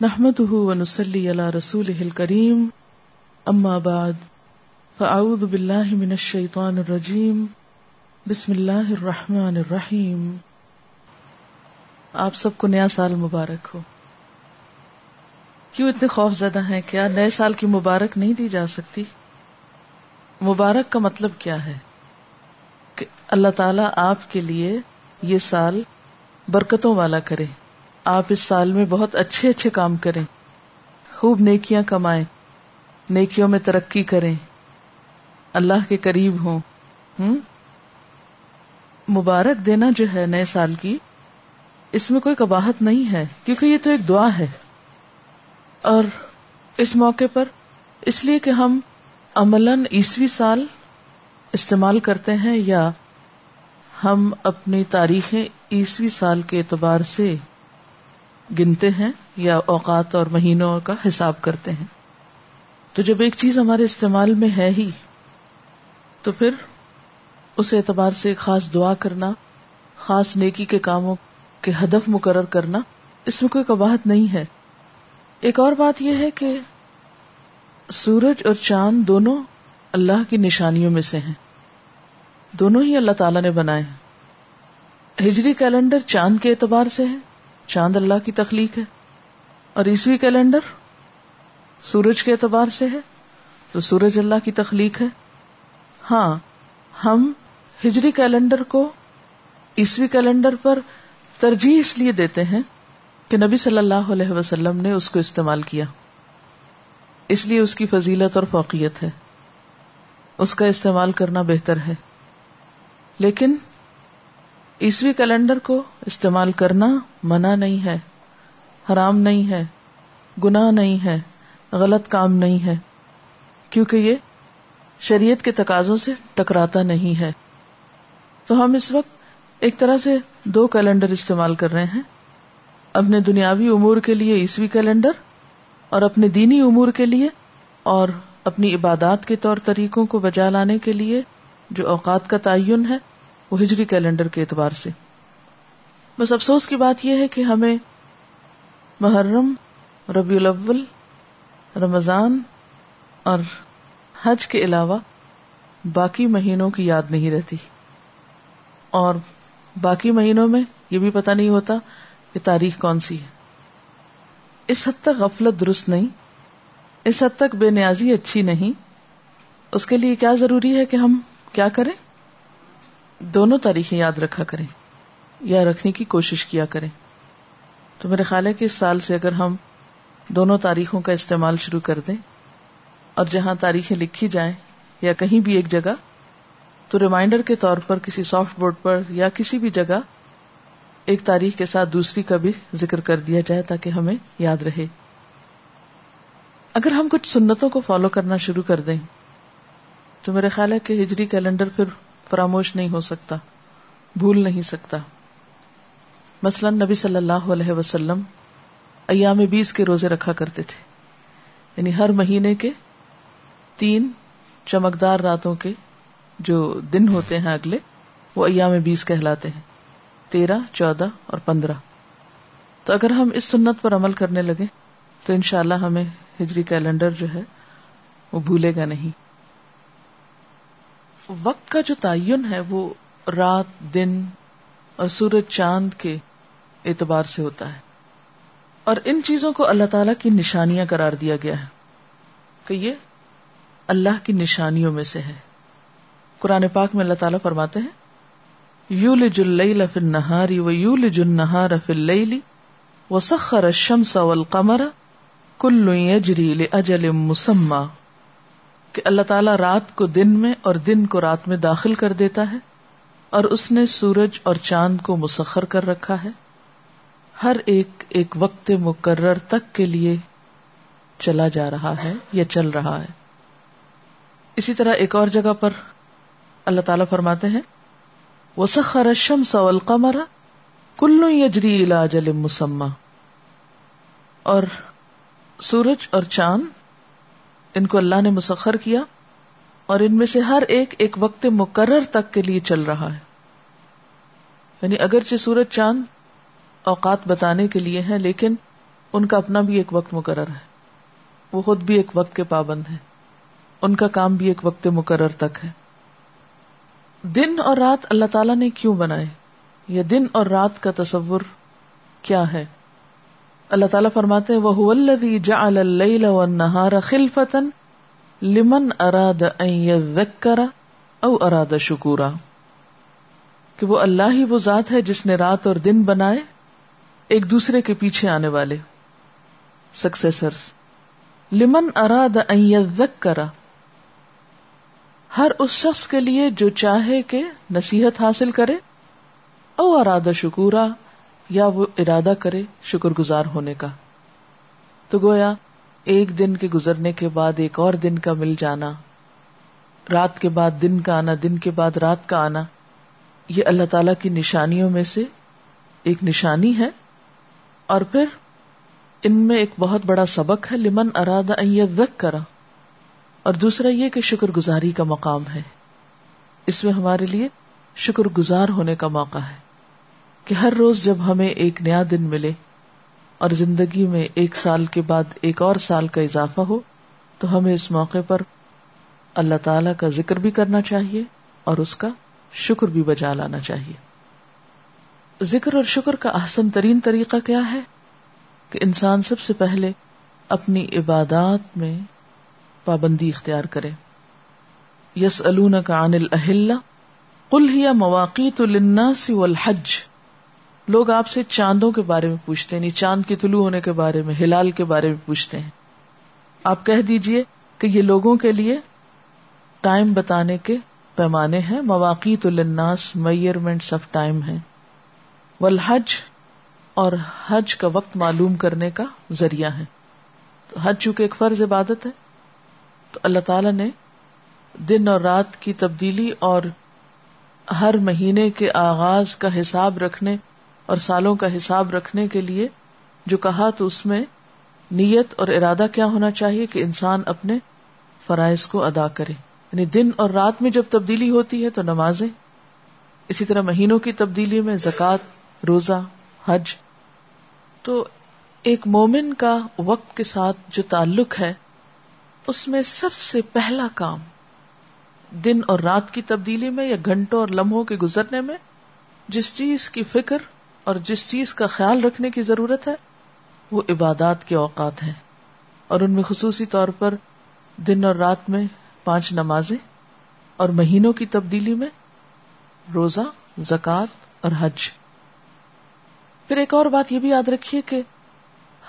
نحمده ونسلي على رسوله الكريم. اما بعد فاعوذ بالله من الشيطان الرجيم. بسم اللہ الرحمن الرحیم آپ سب کو نیا سال مبارک ہو. کیوں اتنے خوف زدہ ہیں؟ کیا نئے سال کی مبارک نہیں دی جا سکتی؟ مبارک کا مطلب کیا ہے؟ کہ اللہ تعالیٰ آپ کے لیے یہ سال برکتوں والا کرے۔ آپ اس سال میں بہت اچھے اچھے کام کریں۔ خوب نیکیاں کمائیں۔ نیکیوں میں ترقی کریں۔ اللہ کے قریب ہوں۔ ہوں مبارک دینا جو ہے نئے سال کی، اس میں کوئی کباہت نہیں ہے، کیونکہ یہ تو ایک دعا ہے۔ اور اس موقع پر، اس لیے کہ ہم عملاً عیسوی سال استعمال کرتے ہیں یا ہم اپنی تاریخیں عیسوی سال کے اعتبار سے گنتے ہیں یا اوقات اور مہینوں کا حساب کرتے ہیں۔ تو جب ایک چیز ہمارے استعمال میں ہے ہی، تو پھر اس اعتبار سے خاص دعا کرنا، خاص نیکی کے کاموں کے ہدف مقرر کرنا، اس میں کوئی کباہت نہیں ہے۔ ایک اور بات یہ ہے کہ سورج اور چاند دونوں اللہ کی نشانیوں میں سے ہیں۔ دونوں ہی اللہ تعالی نے بنائے ہیں۔ ہجری کیلنڈر چاند کے اعتبار سے ہے۔ چاند اللہ کی تخلیق ہے اور عیسوی کیلنڈر سورج کے اعتبار سے ہے تو سورج اللہ کی تخلیق ہے ہاں ہم ہجری کیلنڈر کو عیسوی کیلنڈر پر ترجیح اس لیے دیتے ہیں کہ نبی صلی اللہ علیہ وسلم نے اس کو استعمال کیا۔ اس لیے اس کی فضیلت اور فوقیت ہے۔ اس کا استعمال کرنا بہتر ہے۔ لیکن عیسوی کیلنڈر کو استعمال کرنا منع نہیں ہے، حرام نہیں ہے، گناہ نہیں ہے، غلط کام نہیں ہے، کیونکہ یہ شریعت کے تقاضوں سے ٹکراتا نہیں ہے۔ تو ہم اس وقت ایک طرح سے دو کیلنڈر استعمال کر رہے ہیں، اپنے دنیاوی امور کے لیے عیسوی کیلنڈر اور اپنے دینی امور کے لیے اور اپنی عبادات کے طور طریقوں کو بجا لانے کے لیے جو اوقات کا تعین ہے۔ وہ ہجری کیلنڈر کے اعتبار سے۔ بس افسوس کی بات یہ ہے کہ ہمیں محرم، ربیع الاول، رمضان اور حج کے علاوہ باقی مہینوں کی یاد نہیں رہتی۔ اور باقی مہینوں میں یہ بھی پتا نہیں ہوتا کہ تاریخ کون سی ہے۔ اس حد تک غفلت درست نہیں، اس حد تک بے نیازی اچھی نہیں۔ اس کے لیے کیا ضروری ہے کہ ہم کیا کریں؟ دونوں تاریخیں یاد رکھا کریں یا رکھنے کی کوشش کیا کریں۔ تو میرے خیال ہے کہ اس سال سے اگر ہم دونوں تاریخوں کا استعمال شروع کر دیں اور جہاں تاریخیں لکھی جائیں یا کہیں بھی ایک جگہ، تو ریمائنڈر کے طور پر کسی سافٹ بورڈ پر یا کسی بھی جگہ ایک تاریخ کے ساتھ دوسری کا بھی ذکر کر دیا جائے تاکہ ہمیں یاد رہے۔ اگر ہم کچھ سنتوں کو فالو کرنا شروع کر دیں، تو میرے خیال ہے کہ ہجری کیلنڈر پھر فراموش نہیں ہو سکتا، بھول نہیں سکتا۔ مثلا نبی صلی اللہ علیہ وسلم ایام بیس کے روزے رکھا کرتے تھے۔ یعنی ہر مہینے کے تین چمکدار راتوں کے جو دن ہوتے ہیں اگلے، وہ ایام بیس کہلاتے ہیں۔ تیرہ، چودہ اور پندرہ۔ تو اگر ہم اس سنت پر عمل کرنے لگے تو انشاءاللہ ہمیں ہجری کیلنڈر جو ہے، وہ بھولے گا نہیں۔ وقت کا جو تعین ہے وہ رات، دن اور سورج چاند کے اعتبار سے ہوتا ہے۔ اور ان چیزوں کو اللہ تعالی کی نشانیاں قرار دیا گیا ہے کہ یہ اللہ کی نشانیوں میں سے ہے۔ قرآن پاک میں اللہ تعالیٰ فرماتے ہیں یو اللیل فی النہاری و یو النہار فی اللیل وسخر الشمس والقمر کل یجری لاجل مسمى کہ اللہ تعالیٰ رات کو دن میں اور دن کو رات میں داخل کر دیتا ہے اور اس نے سورج اور چاند کو مسخر کر رکھا ہے۔ ہر ایک ایک وقت مقرر تک کے لیے چلا جا رہا ہے یا چل رہا ہے۔ اسی طرح ایک اور جگہ پر اللہ تعالیٰ فرماتے ہیں وہ سخر شم سول قمر کلو یجری جل اور سورج اور چاند ان کو اللہ نے مسخر کیا اور ان میں سے ہر ایک ایک وقت مقرر تک کے لیے چل رہا ہے۔ یعنی اگرچہ سورج چاند اوقات بتانے کے لیے ہے لیکن ان کا اپنا بھی ایک وقت مقرر ہے۔ وہ خود بھی ایک وقت کے پابند ہے ان کا کام بھی ایک وقت مقرر تک ہے۔ دن اور رات اللہ تعالیٰ نے کیوں بنائے؟ یا دن اور رات کا تصور کیا ہے؟ اللہ تعالیٰ فرماتے وہ نہارا خلفتن لمن اراد کرا او اراد شکورا کہ وہ اللہ ہی وہ ذات ہے جس نے رات اور دن بنائے ایک دوسرے کے پیچھے آنے والے۔ سکسیسر لمن اراد کرا ہر اس شخص کے لیے جو چاہے کہ نصیحت حاصل کرے او ارادہ شکورا یا وہ ارادہ کرے شکر گزار ہونے کا۔ تو گویا ایک دن کے گزرنے کے بعد ایک اور دن کا مل جانا، رات کے بعد دن کا آنا، دن کے بعد رات کا آنا، یہ اللہ تعالی کی نشانیوں میں سے ایک نشانی ہے۔ اور پھر ان میں ایک بہت بڑا سبق ہے، لمن اراد کرا اور دوسرا یہ کہ شکر گزاری کا مقام ہے۔ اس میں ہمارے لیے شکر گزار ہونے کا موقع ہے۔ کہ ہر روز جب ہمیں ایک نیا دن ملے اور زندگی میں ایک سال کے بعد ایک اور سال کا اضافہ ہو، تو ہمیں اس موقع پر اللہ تعالی کا ذکر بھی کرنا چاہیے اور اس کا شکر بھی بجا لانا چاہیے۔ ذکر اور شکر کا احسن ترین طریقہ کیا ہے؟ کہ انسان سب سے پہلے اپنی عبادات میں پابندی اختیار کرے۔ یس کا عن اہل کل ہی مواقع تو والحج۔ لوگ آپ سے چاندوں کے بارے میں پوچھتے ہیں چاند کے طلوع ہونے کے بارے میں، ہلال کے بارے میں پوچھتے ہیں۔ آپ کہہ دیجیے کہ یہ لوگوں کے لیے ٹائم بتانے کے پیمانے ہیں۔ مواقع تو لناس میئرمنٹ آف ٹائم ہے والحج اور حج کا وقت معلوم کرنے کا ذریعہ ہے تو حج چونکہ ایک فرض عبادت ہے، تو اللہ تعالی نے دن اور رات کی تبدیلی اور ہر مہینے کے آغاز کا حساب رکھنے اور سالوں کا حساب رکھنے کے لیے جو کہا تو اس میں نیت اور ارادہ کیا ہونا چاہیے کہ انسان اپنے فرائض کو ادا کرے۔ یعنی دن اور رات میں جب تبدیلی ہوتی ہے تو نمازیں، اسی طرح مہینوں کی تبدیلی میں زکوٰۃ، روزہ، حج۔ تو ایک مومن کا وقت کے ساتھ جو تعلق ہے، اس میں سب سے پہلا کام دن اور رات کی تبدیلی میں یا گھنٹوں اور لمحوں کے گزرنے میں، جس چیز کی فکر اور جس چیز کا خیال رکھنے کی ضرورت ہے، وہ عبادات کے اوقات ہیں۔ اور ان میں خصوصی طور پر دن اور رات میں پانچ نمازیں اور مہینوں کی تبدیلی میں روزہ زکات اور حج۔ پھر ایک اور بات یہ بھی یاد رکھیے کہ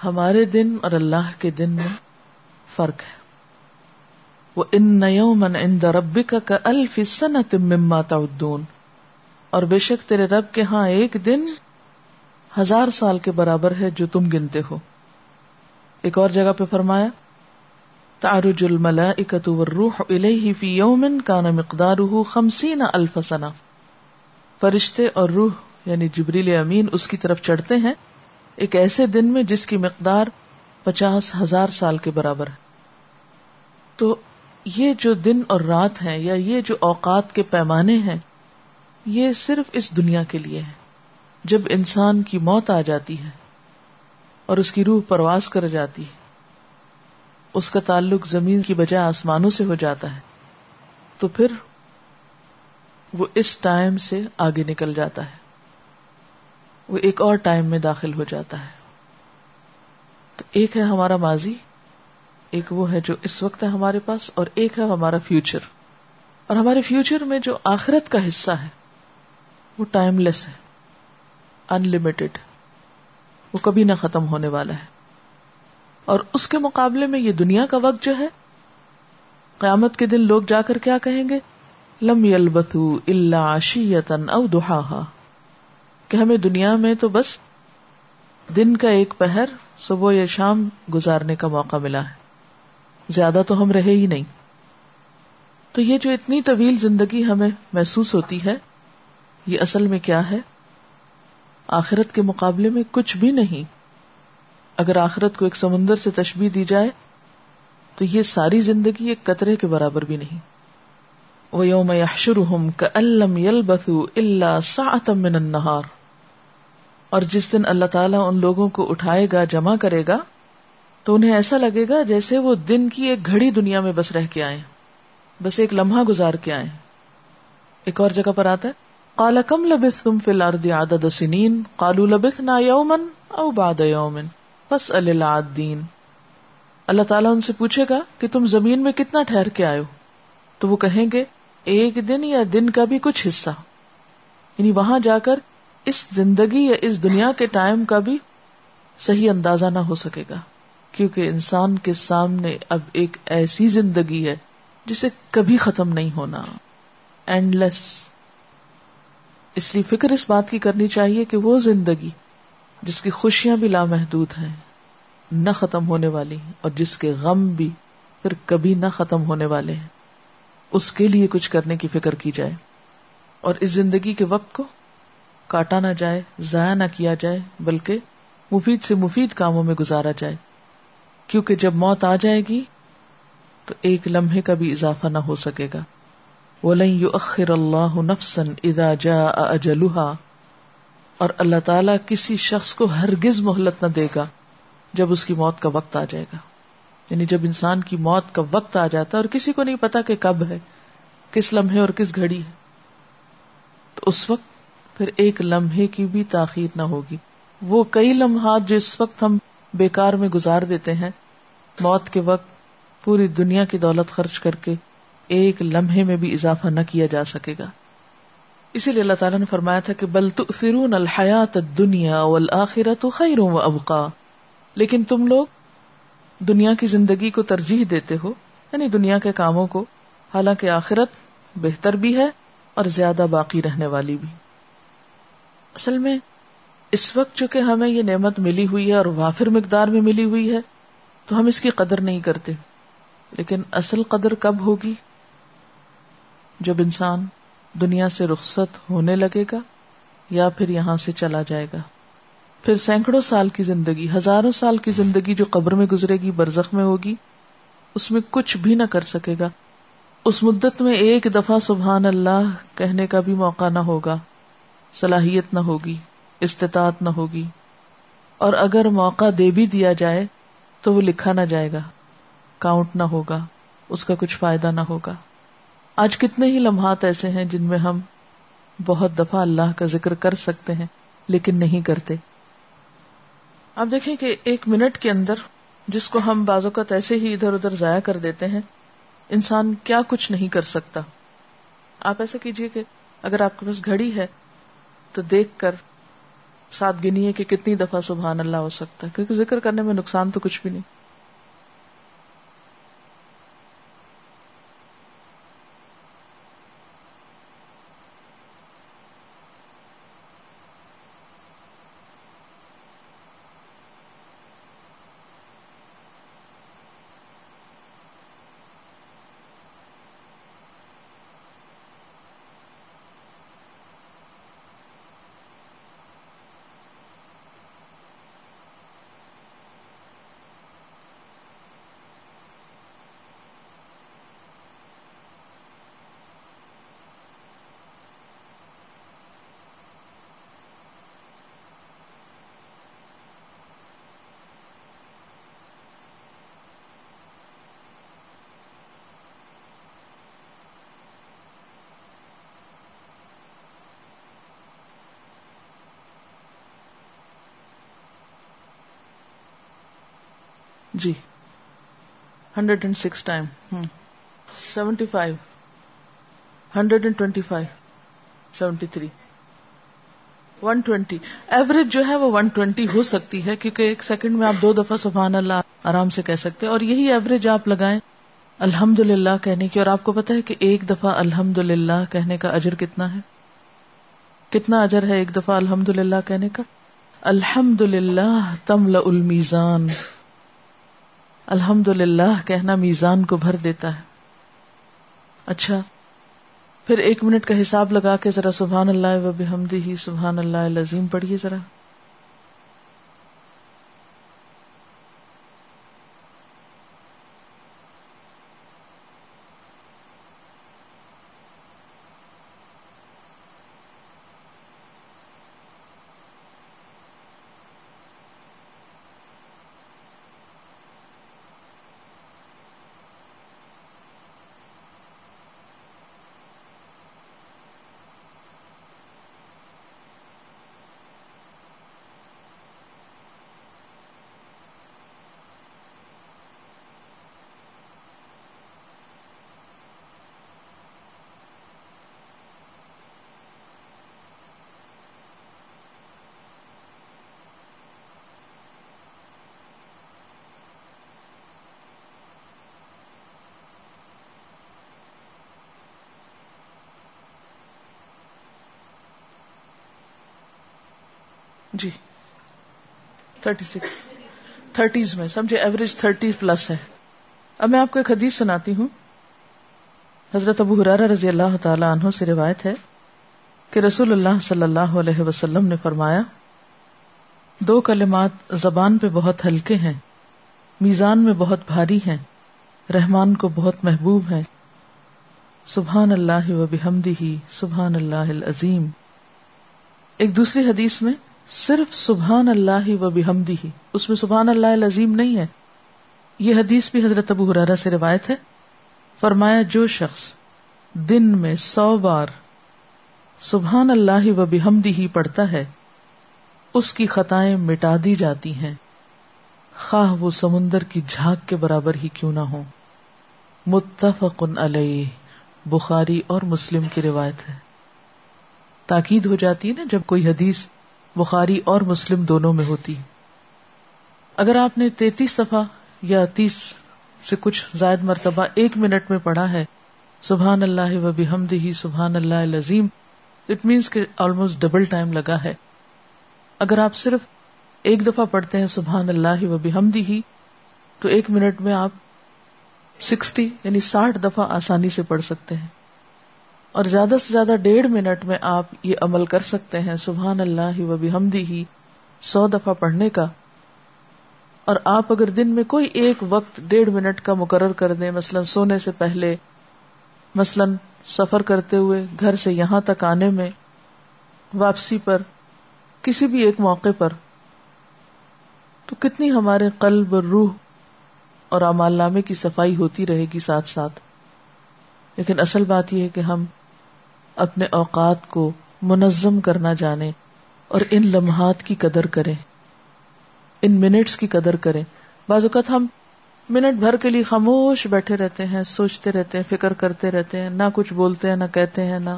ہمارے دن اور اللہ کے دن میں فرق ہے۔ وہ ان نیو من ان دربی کا الف سنت مما تعدون۔ اور بے شک تیرے رب کے ہاں ایک دن ہزار سال کے برابر ہے جو تم گنتے ہو۔ ایک اور جگہ پہ فرمایا تارج الملائکۃ والروح الیہ فی یوم کان مقدارہ خمسین الف سنہ۔ فرشتے اور روح یعنی جبریل امین، اس کی طرف چڑھتے ہیں۔ ایک ایسے دن میں جس کی مقدار پچاس ہزار سال کے برابر ہے۔ تو یہ جو دن اور رات ہیں یا یہ جو اوقات کے پیمانے ہیں، یہ صرف اس دنیا کے لیے ہے جب انسان کی موت آ جاتی ہے اور اس کی روح پرواز کر جاتی ہے، اس کا تعلق زمین کی بجائے آسمانوں سے ہو جاتا ہے، تو پھر وہ اس ٹائم سے آگے نکل جاتا ہے، وہ ایک اور ٹائم میں داخل ہو جاتا ہے۔ تو ایک ہے ہمارا ماضی، ایک وہ ہے جو اس وقت ہے ہمارے پاس، اور ایک ہے ہمارا فیوچر اور ہمارے فیوچر میں جو آخرت کا حصہ ہے، وہ ٹائم لیس ہے۔ انلمیٹڈ وہ کبھی نہ ختم ہونے والا ہے۔ اور اس کے مقابلے میں یہ دنیا کا وقت جو ہے، قیامت کے دن لوگ جا کر کیا کہیں گے؟ لم یلبثو الا عشیتن او دہا کہ ہمیں دنیا میں تو بس دن کا ایک پہر، صبح یا شام گزارنے کا موقع ملا ہے۔ زیادہ تو ہم رہے ہی نہیں۔ تو یہ جو اتنی طویل زندگی ہمیں محسوس ہوتی ہے، یہ اصل میں کیا ہے؟ آخرت کے مقابلے میں کچھ بھی نہیں۔ اگر آخرت کو ایک سمندر سے تشبیح دی جائے، تو یہ ساری زندگی ایک قطرے کے برابر بھی نہیں۔ وہ یوم کا الم یل بسو اللہ من النہار اور جس دن اللہ تعالیٰ ان لوگوں کو اٹھائے گا، جمع کرے گا، تو انہیں ایسا لگے گا جیسے وہ دن کی ایک گھڑی دنیا میں بس رہ کے آئے بس ایک لمحہ گزار کے آئے ایک اور جگہ پر آتا ہے۔ کالا کم لبس تم فی الارض عدد سنین؟ کالو لبس نا یومن او باد یومن بس الدین اللہ تعالیٰ ان سے پوچھے گا کہ تم زمین میں کتنا ٹھہر کے آئے ہو؟ تو وہ کہیں گے، ایک دن یا دن کا بھی کچھ حصہ۔ یعنی وہاں جا کر اس زندگی یا اس دنیا کے ٹائم کا بھی صحیح اندازہ نہ ہو سکے گا۔ کیونکہ انسان کے سامنے اب ایک ایسی زندگی ہے جسے کبھی ختم نہیں ہونا۔ اینڈ لیس اس لیے فکر اس بات کی کرنی چاہیے کہ وہ زندگی جس کی خوشیاں بھی لامحدود ہیں، نہ ختم ہونے والی اور جس کے غم بھی پھر کبھی نہ ختم ہونے والے ہیں۔ اس کے لیے کچھ کرنے کی فکر کی جائے، اور اس زندگی کے وقت کو کاٹا نہ جائے، ضائع نہ کیا جائے، بلکہ مفید سے مفید کاموں میں گزارا جائے۔ کیونکہ جب موت آ جائے گی، تو ایک لمحے کا بھی اضافہ نہ ہو سکے گا۔ يُؤَخِّرَ اللَّهُ نَفْسًا إِذَا جَاءَ أَجَلُهَا۔ اور اللہ تعالیٰ کسی شخص کو ہرگز مہلت نہ دے گا جب اس کی موت کا وقت آ جائے گا۔ یعنی جب انسان کی موت کا وقت آ جاتا ہے اور کسی کو نہیں پتا کہ کب ہے، کس لمحے اور کس گھڑی ہے۔ تو اس وقت پھر ایک لمحے کی بھی تاخیر نہ ہوگی۔ وہ کئی لمحات جو اس وقت ہم بیکار میں گزار دیتے ہیں، موت کے وقت پوری دنیا کی دولت خرچ کر کے ایک لمحے میں بھی اضافہ نہ کیا جا سکے گا۔ اسی لیے اللہ تعالیٰ نے فرمایا تھا کہ بل تؤثرون الحیات الدنیا والآخرت خیر و ابقا۔ لیکن تم لوگ دنیا کی زندگی کو ترجیح دیتے ہو یعنی دنیا کے کاموں کو، حالانکہ آخرت بہتر بھی ہے اور زیادہ باقی رہنے والی بھی۔ اصل میں اس وقت چونکہ ہمیں یہ نعمت ملی ہوئی ہے اور وافر مقدار میں ملی ہوئی ہے، تو ہم اس کی قدر نہیں کرتے۔ لیکن اصل قدر کب ہوگی؟ جب انسان دنیا سے رخصت ہونے لگے گا یا پھر یہاں سے چلا جائے گا۔ پھر سینکڑوں سال کی زندگی، ہزاروں سال کی زندگی جو قبر میں گزرے گی، برزخ میں ہوگی، اس میں کچھ بھی نہ کر سکے گا۔ اس مدت میں ایک دفعہ سبحان اللہ کہنے کا بھی موقع نہ ہوگا، صلاحیت نہ ہوگی، استطاعت نہ ہوگی۔ اور اگر موقع دے بھی دیا جائے تو وہ لکھا نہ جائے گا، کاؤنٹ نہ ہوگا، اس کا کچھ فائدہ نہ ہوگا۔ آج کتنے ہی لمحات ایسے ہیں جن میں ہم بہت دفعہ اللہ کا ذکر کر سکتے ہیں لیکن نہیں کرتے۔ آپ دیکھیں کہ ایک منٹ کے اندر جس کو ہم بعض اوقات ایسے ہی ادھر ادھر ضائع کر دیتے ہیں، انسان کیا کچھ نہیں کر سکتا۔ آپ ایسا کیجیے کہ اگر آپ کے پاس گھڑی ہے تو دیکھ کر ساتھ گنیے کہ کتنی دفعہ سبحان اللہ ہو سکتا ہے، کیونکہ ذکر کرنے میں نقصان تو کچھ بھی نہیں۔ جی۔ Hundred and six time. Seventy five. Hundred and twenty five. Seventy three. One twenty average جو ہے وہ ون ٹوینٹی ہو سکتی ہے، کیونکہ ایک سیکنڈ میں آپ دو دفعہ سبحان اللہ آرام سے کہہ سکتے اور یہی ایوریج آپ لگائیں۔ الحمد للہ کہنے کی، اور آپ کو پتا ہے کہ ایک دفعہ الحمد للہ کہنے کا اجر کتنا ہے؟ کتنا اجر ہے ایک دفعہ الحمد للہ کہنے کا؟ الحمد للہ تمل المیزان۔ الحمد للہ کہنا میزان کو بھر دیتا ہے۔ اچھا پھر ایک منٹ کا حساب لگا کے ذرا سبحان اللہ و بحمدی ہی سبحان اللہ لذیم پڑھیے ذرا۔ جی. تھرٹی سکس تھرٹیز میں. سمجھے ایوریج تھرٹی پلس ہے. اب میں آپ کو ایک حدیث سناتی ہوں. حضرت ابو حرارہ رضی اللہ تعالی عنہ سے روایت ہے کہ رسول اللہ صلی اللہ علیہ وسلم نے فرمایا، دو کلمات زبان پہ بہت ہلکے ہیں، میزان میں بہت بھاری ہیں، رحمان کو بہت محبوب ہے۔ سبحان اللہ و بحمدی سبحان اللہ العظیم۔ ایک دوسری حدیث میں صرف سبحان اللہ و بحمدی ہی۔ اس میں سبحان اللہ العظیم نہیں ہے۔ یہ حدیث بھی حضرت ابو حرارہ سے روایت ہے۔ فرمایا، جو شخص دن میں سو بار سبحان اللہ و بحمدی ہی پڑھتا ہے، اس کی خطائیں مٹا دی جاتی ہیں۔ خواہ وہ سمندر کی جھاگ کے برابر ہی کیوں نہ ہو متفق علیہ، بخاری اور مسلم کی روایت ہے۔ تاکید ہو جاتی ہے نا، جب کوئی حدیث بخاری اور مسلم دونوں میں ہوتی۔ اگر آپ نے تینتیس دفعہ یا تیس سے کچھ زائد مرتبہ ایک منٹ میں پڑھا ہے، سبحان اللہ و بحمد ہی سبحان اللہ العظیم اٹ مینس کہ آلموسٹ ڈبل ٹائم لگا ہے۔ اگر آپ صرف ایک دفعہ پڑھتے ہیں سبحان اللہ و بحمدی ہی تو ایک منٹ میں آپ سکسٹی یعنی ساٹھ دفعہ آسانی سے پڑھ سکتے ہیں۔ اور زیادہ سے زیادہ ڈیڑھ منٹ میں آپ یہ عمل کر سکتے ہیں، سبحان اللہ و بحمدی ہی سو دفعہ پڑھنے کا۔ اور آپ اگر دن میں کوئی ایک وقت ڈیڑھ منٹ کا مقرر کر دیں، مثلاً سونے سے پہلے، مثلاً سفر کرتے ہوئے، گھر سے یہاں تک آنے میں، واپسی پر، کسی بھی ایک موقع پر، تو کتنی ہمارے قلب اور روح اور امال نامے کی صفائی ہوتی رہے گی ساتھ ساتھ۔ لیکن اصل بات یہ ہے کہ ہم اپنے اوقات کو منظم کرنا جانے اور ان لمحات کی قدر کریں۔ ان منٹس کی قدر کریں۔ بعض اوقات ہم منٹ بھر کے لیے خاموش بیٹھے رہتے ہیں، سوچتے رہتے ہیں، فکر کرتے رہتے ہیں، نہ کچھ بولتے ہیں، نہ کہتے ہیں، نہ۔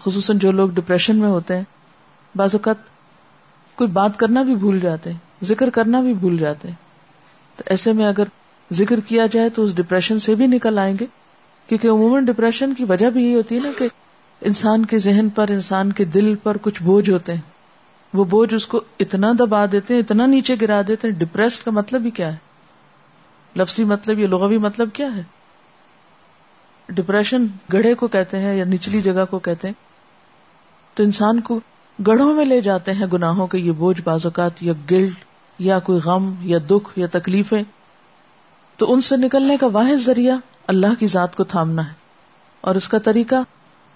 خصوصاً جو لوگ ڈپریشن میں ہوتے ہیں، بعض اوقات کوئی بات کرنا بھی بھول جاتے ذکر کرنا بھی بھول جاتے تو ایسے میں اگر ذکر کیا جائے تو اس ڈپریشن سے بھی نکل آئیں گے۔ کیونکہ عموماً ڈپریشن کی وجہ بھی یہ ہوتی ہے نا کہ انسان کے ذہن پر، انسان کے دل پر کچھ بوجھ ہوتے ہیں۔ وہ بوجھ اس کو اتنا دبا دیتے ہیں، اتنا نیچے گرا دیتے ہیں۔ ڈپریس کا مطلب ہی کیا ہے؟ لفظی مطلب یا لغوی مطلب کیا ہے؟ ڈپریشن گڑھے کو کہتے ہیں یا نچلی جگہ کو کہتے ہیں۔ تو انسان کو گڑھوں میں لے جاتے ہیں گناہوں کے، یہ بوجھ بازوقات یا گلٹ یا کوئی غم یا دکھ یا تکلیفیں۔ تو ان سے نکلنے کا واحد ذریعہ اللہ کی ذات کو تھامنا ہے۔ اور اس کا طریقہ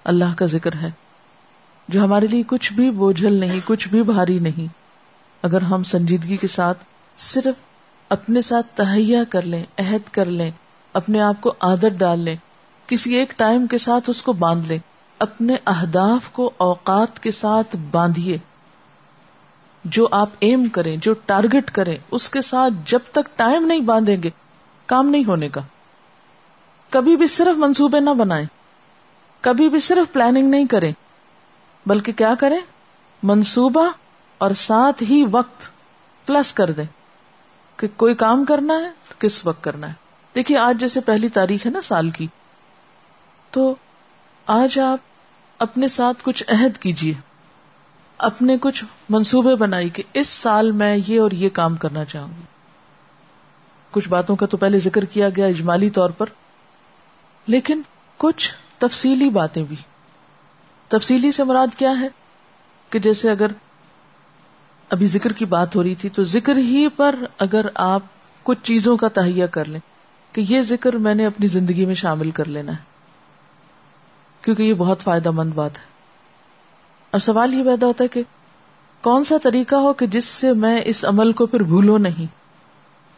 اللہ کا ذکر ہے، جو ہمارے لیے کچھ بھی بوجھل نہیں، کچھ بھی بھاری نہیں۔ اگر ہم سنجیدگی کے ساتھ صرف اپنے ساتھ تہیا کر لیں، عہد کر لیں، اپنے آپ کو عادت ڈال لیں، کسی ایک ٹائم کے ساتھ اس کو باندھ لیں، اپنے اہداف کو اوقات کے ساتھ باندھیے۔ جو آپ ایم کریں، جو ٹارگٹ کریں، اس کے ساتھ جب تک ٹائم نہیں باندھیں گے، کام نہیں ہونے کا۔ کبھی بھی صرف منصوبے نہ بنائیں۔ کبھی بھی صرف پلاننگ نہیں کریں، بلکہ کیا کریں؟ منصوبہ اور ساتھ ہی وقت پلس کر دیں کہ کوئی کام کرنا ہے، کس وقت کرنا ہے۔ دیکھیے، آج جیسے پہلی تاریخ ہے نا سال کی۔ تو آج آپ اپنے ساتھ کچھ عہد کیجیے اپنے کچھ منصوبے بنائی کہ اس سال میں یہ اور یہ کام کرنا چاہوں گی۔ کچھ باتوں کا تو پہلے ذکر کیا گیا اجمالی طور پر، لیکن کچھ تفصیلی باتیں بھی۔ تفصیلی سے مراد کیا ہے؟ کہ جیسے اگر ابھی ذکر کی بات ہو رہی تھی، تو ذکر ہی پر اگر آپ کچھ چیزوں کا تہیا کر لیں، کہ یہ ذکر میں نے اپنی زندگی میں شامل کر لینا ہے۔ کیونکہ یہ بہت فائدہ مند بات ہے۔ اور سوال یہ پیدا ہوتا ہے کہ کون سا طریقہ ہو کہ جس سے میں اس عمل کو پھر بھولو نہیں؟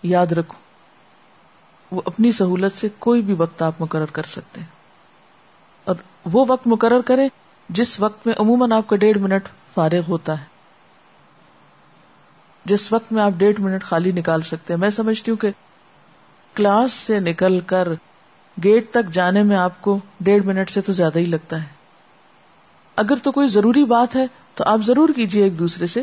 یاد رکھوں وہ اپنی سہولت سے کوئی بھی وقت آپ مقرر کر سکتے ہیں۔ وہ وقت مقرر کریں جس وقت میں عموماً آپ کا ڈیڑھ منٹ فارغ ہوتا ہے۔ جس وقت میں آپ ڈیڑھ منٹ خالی نکال سکتے ہیں۔ میں سمجھتی ہوں کہ کلاس سے نکل کر گیٹ تک جانے میں آپ کو ڈیڑھ منٹ سے تو زیادہ ہی لگتا ہے۔ اگر تو کوئی ضروری بات ہے تو آپ ضرور کیجیے ایک دوسرے سے۔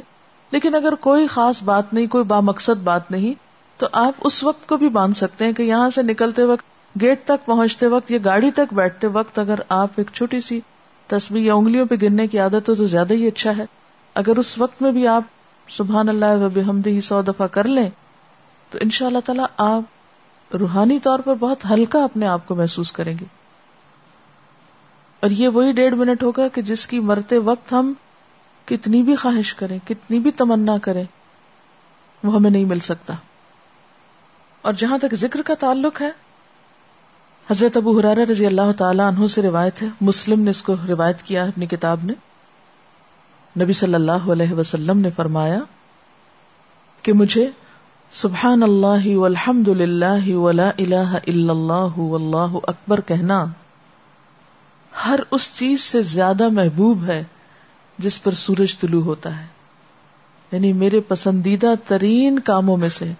لیکن اگر کوئی خاص بات نہیں، کوئی بامقصد بات نہیں، تو آپ اس وقت کو بھی باندھ سکتے ہیں کہ یہاں سے نکلتے وقت گیٹ تک پہنچتے وقت یا گاڑی تک بیٹھتے وقت اگر آپ ایک چھوٹی سی تصویر یا انگلیوں پہ گرنے کی عادت ہو تو زیادہ ہی اچھا ہے۔ اگر اس وقت میں بھی آپ سبحان اللہ وب ہی سو دفعہ کر لیں، تو ان شاء اللہ تعالی آپ روحانی طور پر بہت ہلکا اپنے آپ کو محسوس کریں گے۔ اور یہ وہی ڈیڑھ منٹ ہوگا کہ جس کی مرتے وقت ہم کتنی بھی خواہش کریں، کتنی بھی تمنا کریں، وہ ہمیں نہیں مل سکتا۔ اور جہاں تک ذکر کا تعلق ہے حضرت ابو حرار رضی اللہ تعالیٰ عنہ سے روایت ہے۔ مسلم نے اس کو روایت کیا اپنی کتاب نے۔ نبی صلی اللہ علیہ وسلم نے فرمایا کہ مجھے سبحان اللہ والحمد للہ ولا الہ الا اللہ واللہ اکبر کہنا ہر اس چیز سے زیادہ محبوب ہے جس پر سورج طلوع ہوتا ہے۔ یعنی میرے پسندیدہ ترین کاموں میں سے،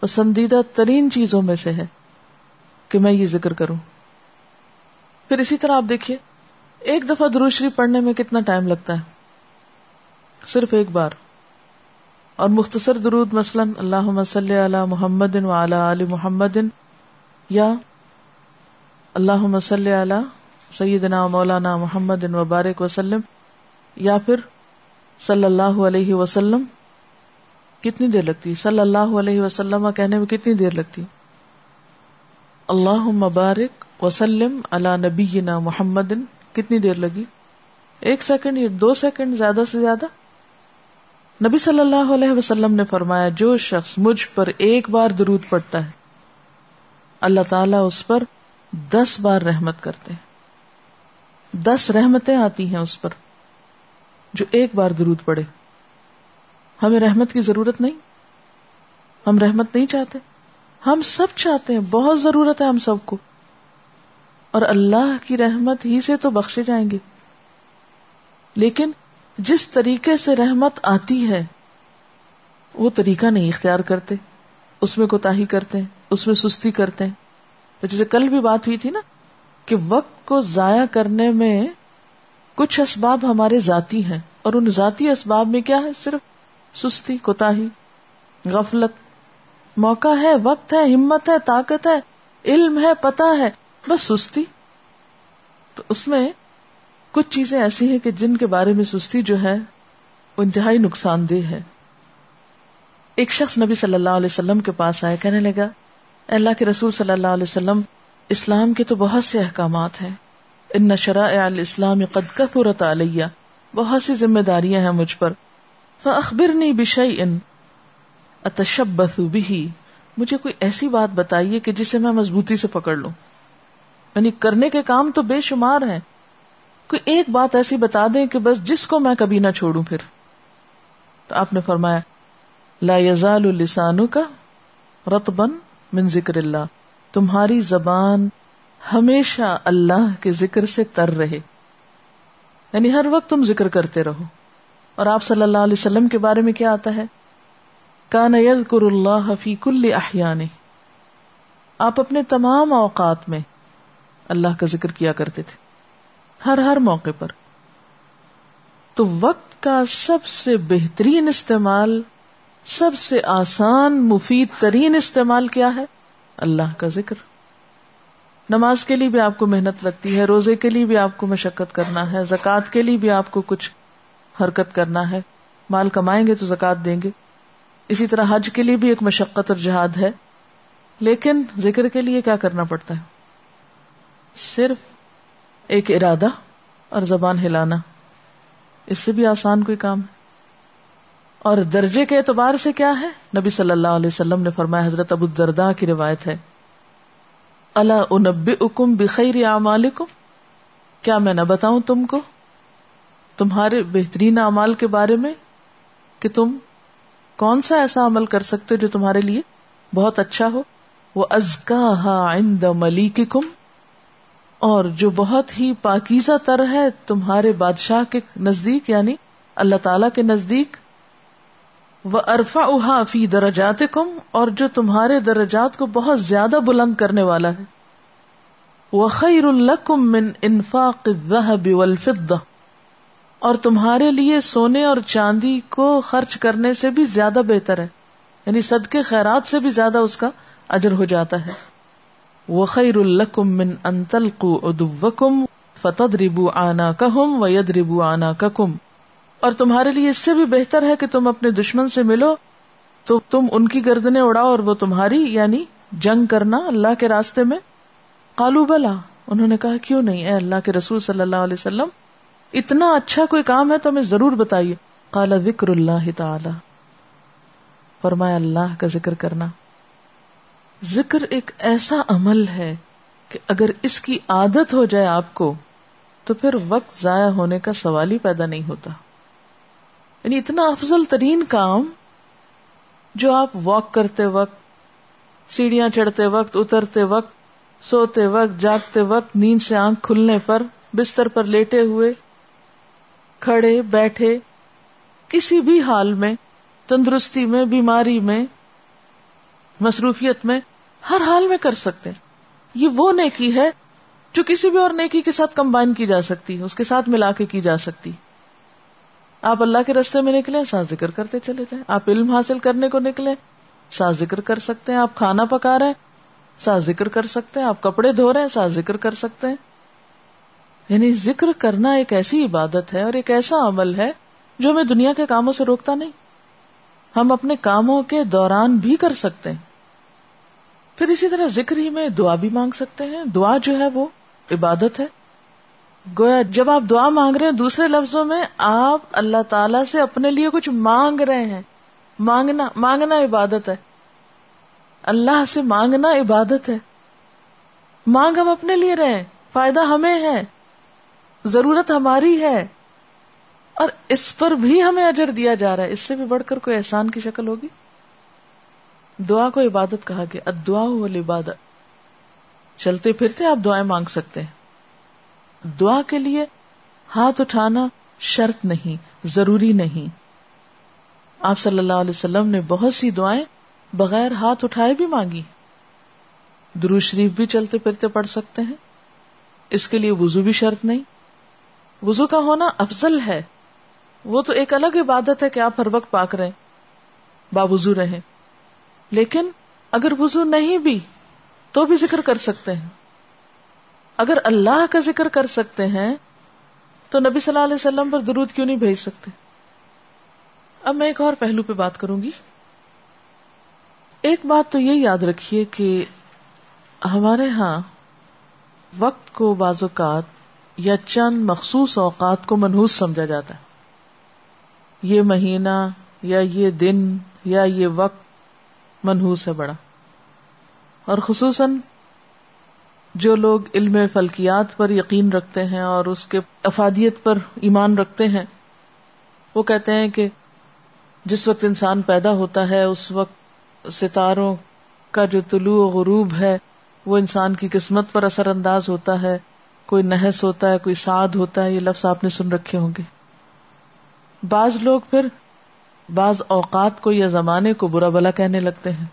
پسندیدہ ترین چیزوں میں سے ہے۔ کہ میں یہ ذکر کروں۔ پھر اسی طرح آپ دیکھیے، ایک دفعہ دروشری پڑھنے میں کتنا ٹائم لگتا ہے؟ صرف ایک بار۔ اور مختصر درود مثلا اللہ صلی علی محمد و علی محمد یا اللہ صلی علی سیدنا مولانا محمد وبارک وسلم یا پھر صلی اللہ علیہ وسلم۔ کتنی دیر لگتی؟ صلی اللہ علیہ وسلم کہنے میں کتنی دیر لگتی؟ اللہ مبارک وسلم اللہ نبی محمد. کتنی دیر لگی؟ ایک سیکنڈ یا دو سیکنڈ زیادہ سے زیادہ؟ نبی صلی اللہ علیہ وسلم نے فرمایا، جو شخص مجھ پر ایک بار درود پڑتا ہے، اللہ تعالیٰ اس پر دس بار رحمت کرتے ہیں۔ دس رحمتیں آتی ہیں اس پر، جو ایک بار درود پڑے ہمیں رحمت کی ضرورت نہیں، ہم رحمت نہیں چاہتے۔ ہم سب چاہتے ہیں، بہت ضرورت ہے ہم سب کو۔ اور اللہ کی رحمت ہی سے تو بخشے جائیں گے۔ لیکن جس طریقے سے رحمت آتی ہے، وہ طریقہ نہیں اختیار کرتے۔ اس میں کوتا کرتے ہیں اس میں سستی کرتے۔ ہیں جیسے کل بھی بات ہوئی تھی نا، کہ وقت کو ضائع کرنے میں کچھ اسباب ہمارے ذاتی ہیں۔ اور ان ذاتی اسباب میں کیا ہے؟ صرف سستی کوتا غفلت موقع ہے، وقت ہے، ہمت ہے، طاقت ہے، علم ہے پتا ہے، بس سستی۔ تو اس میں کچھ چیزیں ایسی ہیں کہ جن کے بارے میں سستی جو ہے انتہائی نقصان دہ ہے۔ ایک شخص نبی صلی اللہ علیہ وسلم کے پاس آئے، کہنے لگا اللہ کے رسول صلی اللہ علیہ وسلم، اسلام کے تو بہت سے احکامات ہیں۔ ان نشرا الاسلام قد کثرت علیہ، بہت سی ذمہ داریاں ہیں مجھ پر۔ فاخبرنی بشیء اتشبث بھی مجھے کوئی ایسی بات بتائیے کہ جسے میں مضبوطی سے پکڑ لوں۔ یعنی کرنے کے کام تو بے شمار ہیں۔ کوئی ایک بات ایسی بتا دیں کہ بس جس کو میں کبھی نہ چھوڑوں پھر۔ تو آپ نے فرمایا، لا یزال لسانو کا رتبن من ذکر اللہ۔ تمہاری زبان ہمیشہ اللہ کے ذکر سے تر رہے۔ یعنی ہر وقت تم ذکر کرتے رہو۔ اور آپ صلی اللہ علیہ وسلم کے بارے میں کیا آتا ہے؟ کان یذکر اللہ فی کل احیان۔ آپ اپنے تمام اوقات میں اللہ کا ذکر کیا کرتے تھے، ہر ہر موقع پر۔ تو وقت کا سب سے بہترین استعمال، سب سے آسان، مفید ترین استعمال کیا ہے؟ اللہ کا ذکر۔ نماز کے لیے بھی آپ کو محنت لگتی ہے، روزے کے لیے بھی آپ کو مشقت کرنا ہے، زکوٰۃ کے لیے بھی آپ کو کچھ حرکت کرنا ہے۔ مال کمائیں گے تو زکات دیں گے۔ اسی طرح حج کے لیے بھی ایک مشقت اور جہاد ہے، لیکن ذکر کے لیے کیا کرنا پڑتا ہے؟ صرف ایک ارادہ اور زبان ہلانا، اس سے بھی آسان کوئی کام ہے۔ اور درجے کے اعتبار سے کیا ہے؟ نبی صلی اللہ علیہ وسلم نے فرمایا، حضرت ابو دردا کی روایت ہے اللہ انب اکم بخیر اعمالکم؟ کیا میں نہ بتاؤں تم کو تمہارے بہترین اعمال کے بارے میں کہ تم کون سا ایسا عمل کر سکتے جو تمہارے لیے بہت اچھا ہو؟ وہ ازکا عند ملیککم، اور جو بہت ہی پاکیزہ تر ہے تمہارے بادشاہ کے نزدیک یعنی اللہ تعالی کے نزدیک۔ وہ ارفا احا فی درجات کم اور جو تمہارے درجات کو بہت زیادہ بلند کرنے والا ہے۔ وہ خیر القم من انفاق والفضہ۔ اور تمہارے لیے سونے اور چاندی کو خرچ کرنے سے بھی زیادہ بہتر ہے۔ یعنی صدقے خیرات سے بھی زیادہ اس کا اجر ہو جاتا ہے۔ وہ خیر الکم من انتل کو فتد ربو آنا کہم و ربو آنا کم اور تمہارے لیے اس سے بھی بہتر ہے کہ تم اپنے دشمن سے ملو۔ تو تم ان کی گردنے اڑاؤ اور وہ تمہاری یعنی جنگ کرنا اللہ کے راستے میں۔ کالو بلا، انہوں نے کہا، کیوں نہیں؟ اے اللہ کے رسول صلی اللہ علیہ وسلم اتنا اچھا کوئی کام ہے تو ہمیں ضرور بتائیے۔ کالا ذکر اللہ تعالی۔ فرمایا، اللہ کا ذکر کرنا۔ ذکر ایک ایسا عمل ہے کہ اگر اس کی عادت ہو جائے آپ کو، تو پھر وقت ضائع ہونے کا سوال ہی پیدا نہیں ہوتا۔ یعنی اتنا افضل ترین کام جو آپ واک کرتے وقت، سیڑھیاں چڑھتے وقت، اترتے وقت، سوتے وقت، جاگتے وقت، نیند سے آنکھ کھلنے پر، بستر پر لیٹے ہوئے کھڑے بیٹھے کسی بھی حال میں، تندرستی میں، بیماری میں، مصروفیت میں، ہر حال میں کر سکتے یہ وہ نیکی ہے جو کسی بھی اور نیکی کے ساتھ کمبائن کی جا سکتی اس کے ساتھ ملا کے کی جا سکتی آپ اللہ کے رستے میں نکلے ساتھ ذکر کرتے چلے جائیں۔ آپ علم حاصل کرنے کو نکلے ساتھ ذکر کر سکتے ہیں۔ آپ کھانا پکا رہے ہیں، ساتھ ذکر کر سکتے ہیں۔ آپ کپڑے دھو رہے ہیں، ساتھ ذکر کر سکتے ہیں۔ یعنی ذکر کرنا ایک ایسی عبادت ہے اور ایک ایسا عمل ہے جو ہمیں دنیا کے کاموں سے روکتا نہیں۔ ہم اپنے کاموں کے دوران بھی کر سکتے ہیں۔ پھر اسی طرح ذکر ہی میں دعا بھی مانگ سکتے ہیں۔ دعا جو ہے وہ عبادت ہے۔ گویا جب آپ دعا مانگ رہے ہیں، دوسرے لفظوں میں آپ اللہ تعالی سے اپنے لیے کچھ مانگ رہے ہیں۔ مانگنا مانگنا عبادت ہے۔ اللہ سے مانگنا عبادت ہے۔ مانگ ہم اپنے لیے رہے فائدہ ہمیں ہے۔ ضرورت ہماری ہے اور اس پر بھی ہمیں اجر دیا جا رہا ہے۔ اس سے بھی بڑھ کر کوئی احسان کی شکل ہوگی؟ دعا کو عبادت کہا گیا۔ دعا ہو عبادت چلتے پھرتے آپ دعائیں مانگ سکتے ہیں۔ دعا کے لیے ہاتھ اٹھانا شرط نہیں، ضروری نہیں۔ آپ صلی اللہ علیہ وسلم نے بہت سی دعائیں بغیر ہاتھ اٹھائے بھی مانگی۔ درو شریف بھی چلتے پھرتے پڑھ سکتے ہیں۔ اس کے لیے وضو بھی شرط نہیں۔ وضو کا ہونا افضل ہے۔ وہ تو ایک الگ عبادت ہے کہ آپ ہر وقت پاک رہے باوضو رہے لیکن اگر وضو نہیں بھی، تو بھی ذکر کر سکتے ہیں۔ اگر اللہ کا ذکر کر سکتے ہیں، تو نبی صلی اللہ علیہ وسلم پر درود کیوں نہیں بھیج سکتے؟ اب میں ایک اور پہلو پہ بات کروں گی۔ ایک بات تو یہ یاد رکھیے کہ ہمارے ہاں وقت کو بعض اوقات یا چند مخصوص اوقات کو منحوس سمجھا جاتا ہے۔ یہ مہینہ یا یہ دن یا یہ وقت منحوس ہے بڑا۔ اور خصوصاً جو لوگ علم فلکیات پر یقین رکھتے ہیں اور اس کے افادیت پر ایمان رکھتے ہیں، وہ کہتے ہیں کہ جس وقت انسان پیدا ہوتا ہے، اس وقت ستاروں کا جو طلوع و غروب ہے، وہ انسان کی قسمت پر اثر انداز ہوتا ہے۔ کوئی نحس ہوتا ہے، کوئی سعد ہوتا ہے، یہ لفظ آپ نے سن رکھے ہوں گے۔ بعض لوگ پھر بعض اوقات کو یا زمانے کو برا بلا کہنے لگتے ہیں۔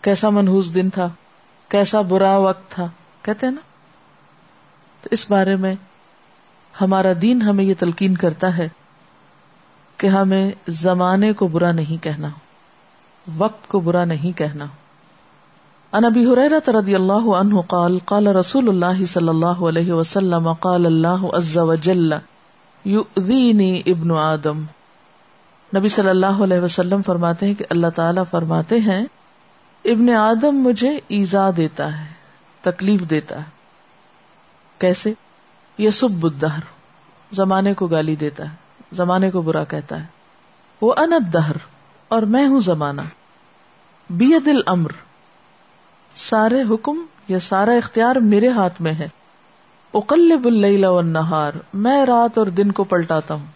کیسا منحوس دن تھا، کیسا برا وقت تھا، کہتے ہیں نا۔ تو اس بارے میں ہمارا دین ہمیں یہ تلقین کرتا ہے کہ ہمیں زمانے کو برا نہیں کہنا، وقت کو برا نہیں کہنا۔ ان ابی حریرہ رضی اللہ عنہ قال قال رسول اللہ صلی اللہ علیہ وسلم، قال اللہ عز وجل ابن آدم۔ نبی صلی اللہ علیہ وسلم فرماتے ہیں کہ اللہ تعالی فرماتے ہیں، ابن آدم مجھے ایزا دیتا ہے، تکلیف دیتا ہے۔ کیسے؟ یہ سب بدہر زمانے کو گالی دیتا ہے، زمانے کو برا کہتا ہے۔ وہ انت دہر اور میں ہوں زمانہ۔ بید الامر سارے حکم یا سارا اختیار میرے ہاتھ میں ہے۔ اقلب اللیل والنہار، میں رات اور دن کو پلٹاتا ہوں۔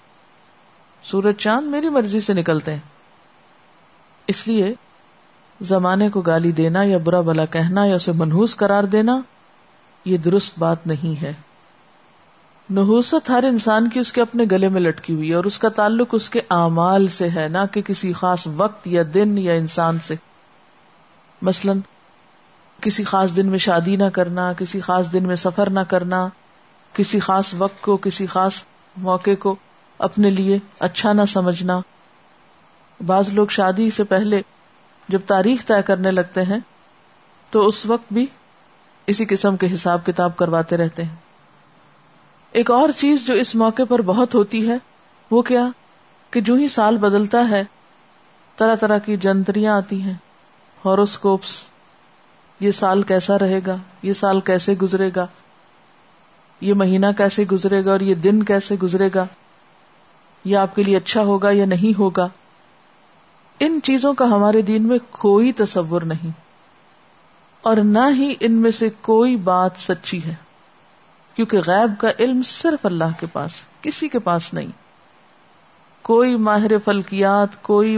سورج چاند میری مرضی سے نکلتے ہیں۔ اس لیے زمانے کو گالی دینا یا برا بلا کہنا یا اسے منحوس قرار دینا، یہ درست بات نہیں ہے۔ نحوست ہر انسان کی اس کے اپنے گلے میں لٹکی ہوئی ہے اور اس کا تعلق اس کے اعمال سے ہے، نہ کہ کسی خاص وقت یا دن یا انسان سے۔ مثلاً کسی خاص دن میں شادی نہ کرنا، کسی خاص دن میں سفر نہ کرنا، کسی خاص وقت کو، کسی خاص موقع کو اپنے لیے اچھا نہ سمجھنا۔ بعض لوگ شادی سے پہلے جب تاریخ طے کرنے لگتے ہیں، تو اس وقت بھی اسی قسم کے حساب کتاب کرواتے رہتے ہیں۔ ایک اور چیز جو اس موقع پر بہت ہوتی ہے، وہ کیا؟ کہ جو ہی سال بدلتا ہے، طرح طرح کی جنتریاں آتی ہیں ہاروسکوپس یہ سال کیسا رہے گا؟ یہ سال کیسے گزرے گا؟ یہ مہینہ کیسے گزرے گا اور یہ دن کیسے گزرے گا؟ یہ آپ کے لیے اچھا ہوگا یا نہیں ہوگا؟ ان چیزوں کا ہمارے دین میں کوئی تصور نہیں، اور نہ ہی ان میں سے کوئی بات سچی ہے، کیونکہ غیب کا علم صرف اللہ کے پاس، کسی کے پاس نہیں۔ کوئی ماہر فلکیات، کوئی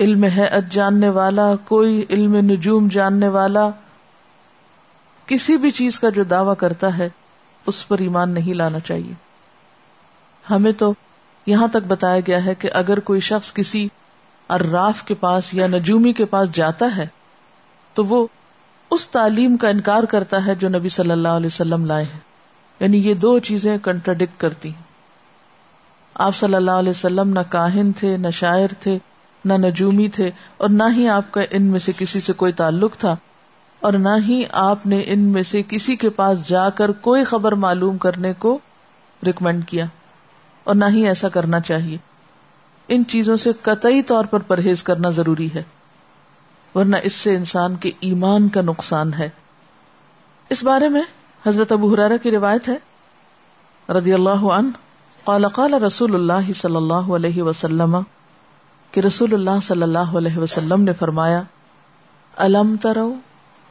علم ہے جاننے والا، کوئی علم نجوم جاننے والا، کسی بھی چیز کا جو دعوی کرتا ہے، اس پر ایمان نہیں لانا چاہیے۔ ہمیں تو یہاں تک بتایا گیا ہے کہ اگر کوئی شخص کسی اراف کے پاس یا نجومی کے پاس جاتا ہے، تو وہ اس تعلیم کا انکار کرتا ہے جو نبی صلی اللہ علیہ وسلم لائے ہیں۔ یعنی یہ دو چیزیں کنٹراڈکٹ کرتی آپ صلی اللہ علیہ وسلم نہ کاہن تھے، نہ شاعر تھے نہ نجومی تھے اور نہ ہی آپ کا ان میں سے کسی سے کوئی تعلق تھا اور نہ ہی آپ نے ان میں سے کسی کے پاس جا کر کوئی خبر معلوم کرنے کو ریکمینڈ کیا اور نہ ہی ایسا کرنا چاہیے۔ ان چیزوں سے قطعی طور پر پرہیز کرنا ضروری ہے، ورنہ اس سے انسان کے ایمان کا نقصان ہے۔ اس بارے میں حضرت ابو حرارہ کی روایت ہے۔ رضی اللہ عنہ قال قال رسول اللہ صلی اللہ علیہ وسلم کہ رسول اللہ صلی اللہ علیہ وسلم نے فرمایا، الم ترو،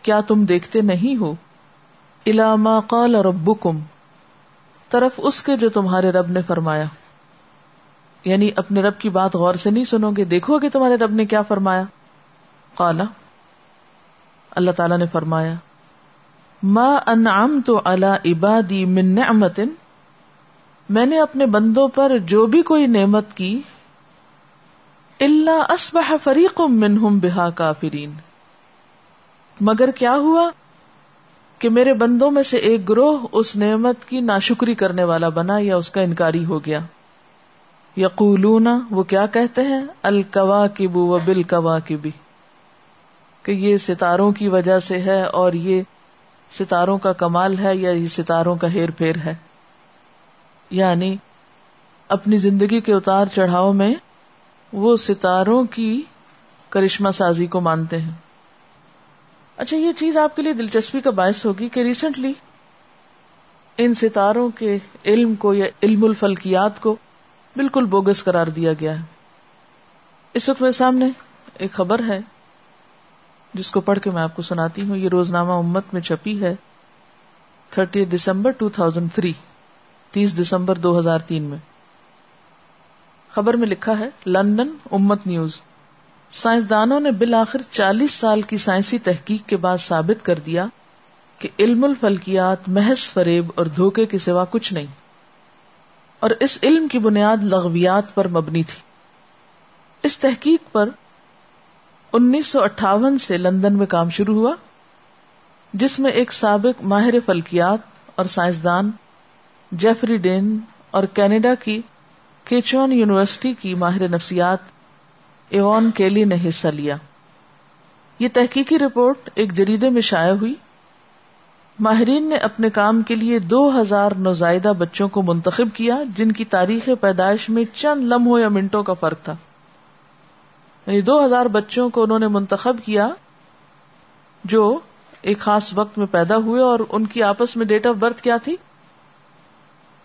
کیا تم دیکھتے نہیں ہو؟ الاما قال ربکم، طرف اس کے جو تمہارے رب نے فرمایا۔ یعنی اپنے رب کی بات غور سے نہیں سنو گے، دیکھو گے تمہارے رب نے کیا فرمایا۔ قالا اللہ تعالی نے فرمایا، ما انعمت على عبادی من نعمت، میں نے اپنے بندوں پر جو بھی کوئی نعمت کی اللہ اسبح فریق منہم بہا کافرین۔ مگر کیا ہوا کہ میرے بندوں میں سے ایک گروہ اس نعمت کی ناشکری کرنے والا بنا یا اس کا انکاری ہو گیا؟ یقولون، وہ کیا کہتے ہیں؟ الکوا کبو و بل کوا کہ یہ ستاروں کی وجہ سے ہے اور یہ ستاروں کا کمال ہے یا یہ ستاروں کا ہیر پھیر ہے۔ یعنی اپنی زندگی کے اتار چڑھاؤ میں وہ ستاروں کی کرشمہ سازی کو مانتے ہیں۔ اچھا یہ چیز آپ کے لیے دلچسپی کا باعث ہوگی کہ ریسنٹلی ان ستاروں کے علم کو یا علم الفلکیات کو بالکل بوگس قرار دیا گیا ہے۔ اس وقت میرے سامنے ایک خبر ہے جس کو پڑھ کے میں آپ کو سناتی ہوں۔ یہ روزنامہ امت میں چھپی ہے۔ Thirty December two thousand three, تیس دسمبر دو ہزار تین میں۔ خبر میں لکھا ہے، لندن، امت نیوز۔ سائنسدانوں نے بالآخر چالیس سال کی سائنسی تحقیق کے بعد ثابت کر دیا کہ علم الفلکیات محض فریب اور دھوکے کے سوا کچھ نہیں۔ اور اس علم کی بنیاد لغویات پر مبنی تھی۔ اس تحقیق پر انیس سو اٹھاون سے لندن میں کام شروع ہوا، جس میں ایک سابق ماہر فلکیات اور سائنسدان جیفری ڈین اور کینیڈا کی کیچون یونیورسٹی کی ماہر نفسیات ایوان کیلی نے حصہ لیا۔ یہ تحقیقی رپورٹ ایک جریدے میں شائع ہوئی۔ ماہرین نے اپنے کام کے لیے دو ہزار نوزائیدہ بچوں کو منتخب کیا، جن کی تاریخ پیدائش میں چند لمحوں یا منٹوں کا فرق تھا۔ یعنی دو ہزار بچوں کو انہوں نے منتخب کیا، جو ایک خاص وقت میں پیدا ہوئے اور ان کی آپس میں ڈیٹ آف برتھ کیا تھی۔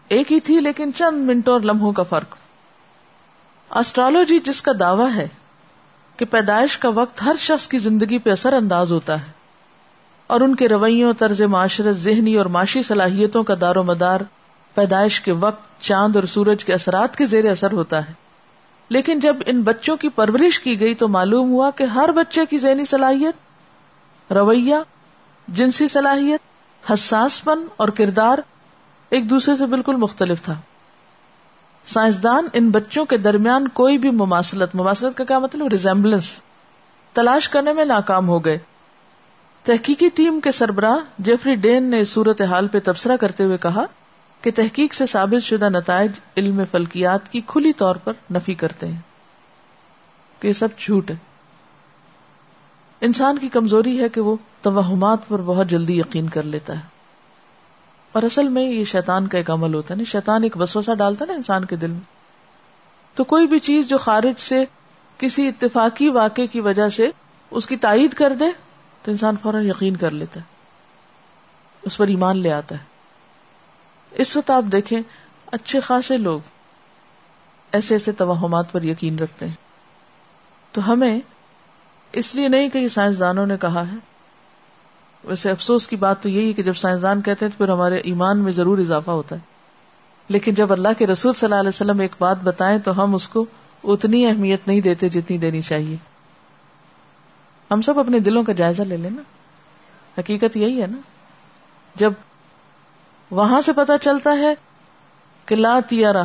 ایک ہی تھی لیکن چند منٹوں اور لمحوں کا فرق۔ آسٹرالوجی جس کا دعویٰ ہے کہ پیدائش کا وقت ہر شخص کی زندگی پہ اثر انداز ہوتا ہے اور ان کے رویوں، طرز معاشرت، ذہنی اور معاشی صلاحیتوں کا دار و مدار پیدائش کے وقت، چاند اور سورج کے اثرات کے زیر اثر ہوتا ہے۔ لیکن جب ان بچوں کی پرورش کی گئی تو معلوم ہوا کہ ہر بچے کی ذہنی صلاحیت، رویہ، جنسی صلاحیت حساس پن اور کردار ایک دوسرے سے بالکل مختلف تھا۔ سائنسدان ان بچوں کے درمیان کوئی بھی مماثلت مماثلت کا کیا مطلب؟ ریزمبلنس تلاش کرنے میں ناکام ہو گئے۔ تحقیقی ٹیم کے سربراہ جیفری ڈین نے صورت حال پہ تبصرہ کرتے ہوئے کہا کہ تحقیق سے ثابت شدہ نتائج علم فلکیات کی کھلی طور پر نفی کرتے ہیں۔ کہ یہ سب جھوٹ ہے۔ انسان کی کمزوری ہے کہ وہ توہمات پر بہت جلدی یقین کر لیتا ہے۔ اور اصل میں یہ شیطان کا ایک عمل ہوتا ہے نا، شیطان ایک وسوسہ ڈالتا نا انسان کے دل میں۔ تو کوئی بھی چیز جو خارج سے کسی اتفاقی واقع کی وجہ سے اس کی تائید کر دے تو انسان فوراً یقین کر لیتا ہے۔ اس پر ایمان لے آتا ہے۔ اس وقت آپ دیکھیں، اچھے خاصے لوگ ایسے ایسے توہمات پر یقین رکھتے ہیں۔ تو ہمیں اس لیے نہیں کہ یہ سائنسدانوں نے کہا ہے ویسے افسوس کی بات تو یہی کہ جب سائنسدان کہتے ہیں تو پھر ہمارے ایمان میں ضرور اضافہ ہوتا ہے۔ لیکن جب اللہ کے رسول صلی اللہ علیہ وسلم ایک بات بتائیں تو ہم اس کو اتنی اہمیت نہیں دیتے جتنی دینی چاہیے۔ ہم سب اپنے دلوں کا جائزہ لے لیں نا۔ حقیقت یہی ہے نا۔ جب وہاں سے پتا چلتا ہے کہ لا تیارا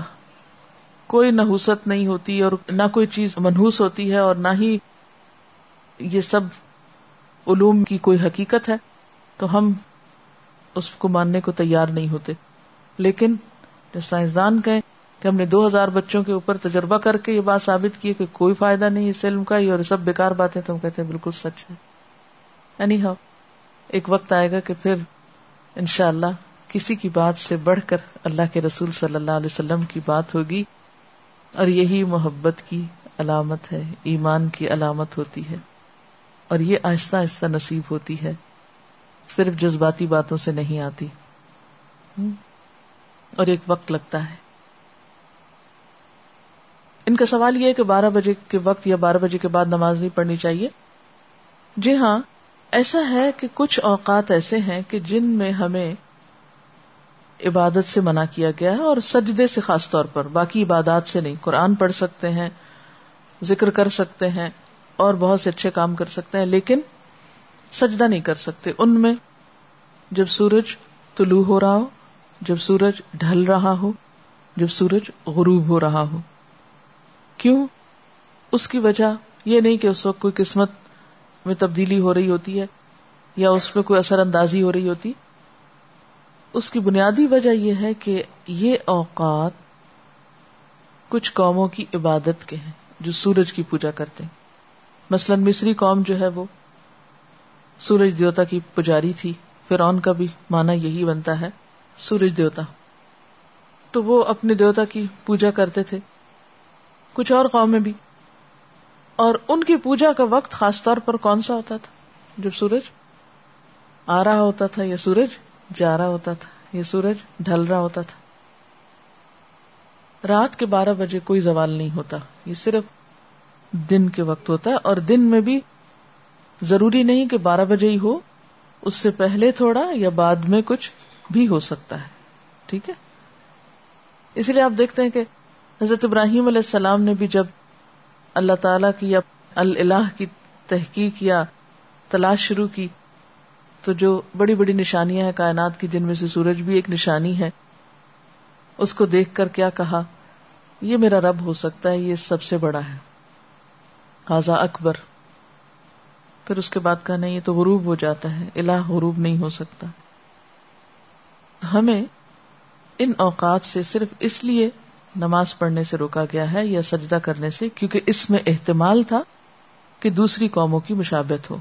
کوئی نحوست نہیں ہوتی اور نہ کوئی چیز منحوس ہوتی ہے اور نہ ہی یہ سب علوم کی کوئی حقیقت ہے۔ تو ہم اس کو ماننے کو تیار نہیں ہوتے۔ لیکن جب سائنسدان کہیں کہ ہم نے دو ہزار بچوں کے اوپر تجربہ کر کے یہ بات ثابت کی کہ کوئی فائدہ نہیں اس علم کا اور سب بیکار باتیں، تو ہم کہتے ہیں بالکل سچ ہے۔ اینی ہاؤ ایک وقت آئے گا کہ پھر انشاءاللہ اللہ کسی کی بات سے بڑھ کر اللہ کے رسول صلی اللہ علیہ وسلم کی بات ہوگی اور یہی محبت کی علامت ہے، ایمان کی علامت ہوتی ہے۔ اور یہ آہستہ آہستہ نصیب ہوتی ہے۔ صرف جذباتی باتوں سے نہیں آتی۔ اور ایک وقت لگتا ہے۔ ان کا سوال یہ ہے کہ بارہ بجے کے وقت یا بارہ بجے کے بعد نماز نہیں پڑھنی چاہیے۔ جی ہاں ایسا ہے کہ کچھ اوقات ایسے ہیں کہ جن میں ہمیں عبادت سے منع کیا گیا ہے اور سجدے سے خاص طور پر، باقی عبادات سے نہیں۔ قرآن پڑھ سکتے ہیں، ذکر کر سکتے ہیں اور بہت سے اچھے کام کر سکتے ہیں، لیکن سجدہ نہیں کر سکتے۔ ان میں جب سورج طلوع ہو رہا ہو، جب سورج ڈھل رہا ہو، جب سورج غروب ہو رہا ہو۔ کیوں؟ اس کی وجہ یہ نہیں کہ اس وقت کوئی قسمت میں تبدیلی ہو رہی ہوتی ہے یا اس پہ کوئی اثر اندازی ہو رہی ہوتی۔ اس کی بنیادی وجہ یہ ہے کہ یہ اوقات کچھ قوموں کی عبادت کے ہیں جو سورج کی پوجا کرتے ہیں۔ مثلا مصری قوم جو ہے وہ سورج دیوتا کی پجاری تھی، فرعون کا بھی مانا یہی بنتا ہے، سورج دیوتا۔ تو وہ اپنے دیوتا کی پوجا کرتے تھے، کچھ اور قومیں بھی۔ اور ان کی پوجا کا وقت خاص طور پر کون سا ہوتا تھا؟ جب سورج آ رہا ہوتا تھا یا سورج جا رہا ہوتا تھا یا سورج ڈھل رہا ہوتا تھا۔ رات کے بارہ بجے کوئی زوال نہیں ہوتا، یہ صرف دن کے وقت ہوتا ہے اور دن میں بھی ضروری نہیں کہ بارہ بجے ہی ہو، اس سے پہلے تھوڑا یا بعد میں کچھ بھی ہو سکتا ہے۔ ٹھیک ہے؟ اس لیے آپ دیکھتے ہیں کہ حضرت ابراہیم علیہ السلام نے بھی جب اللہ تعالی کی یا اللہ کی تحقیق یا تلاش شروع کی، تو جو بڑی بڑی نشانیاں ہیں کائنات کی، جن میں سے سورج بھی ایک نشانی ہے، اس کو دیکھ کر کیا کہا؟ یہ میرا رب ہو سکتا ہے، یہ سب سے بڑا ہے۔ حاضا اکبر۔ پھر اس کے بعد کہا نہیں، یہ تو غروب ہو جاتا ہے، الہ غروب نہیں ہو سکتا۔ ہمیں ان اوقات سے صرف اس لیے نماز پڑھنے سے روکا گیا ہے یا سجدہ کرنے سے، کیونکہ اس میں احتمال تھا کہ دوسری قوموں کی مشابت ہو۔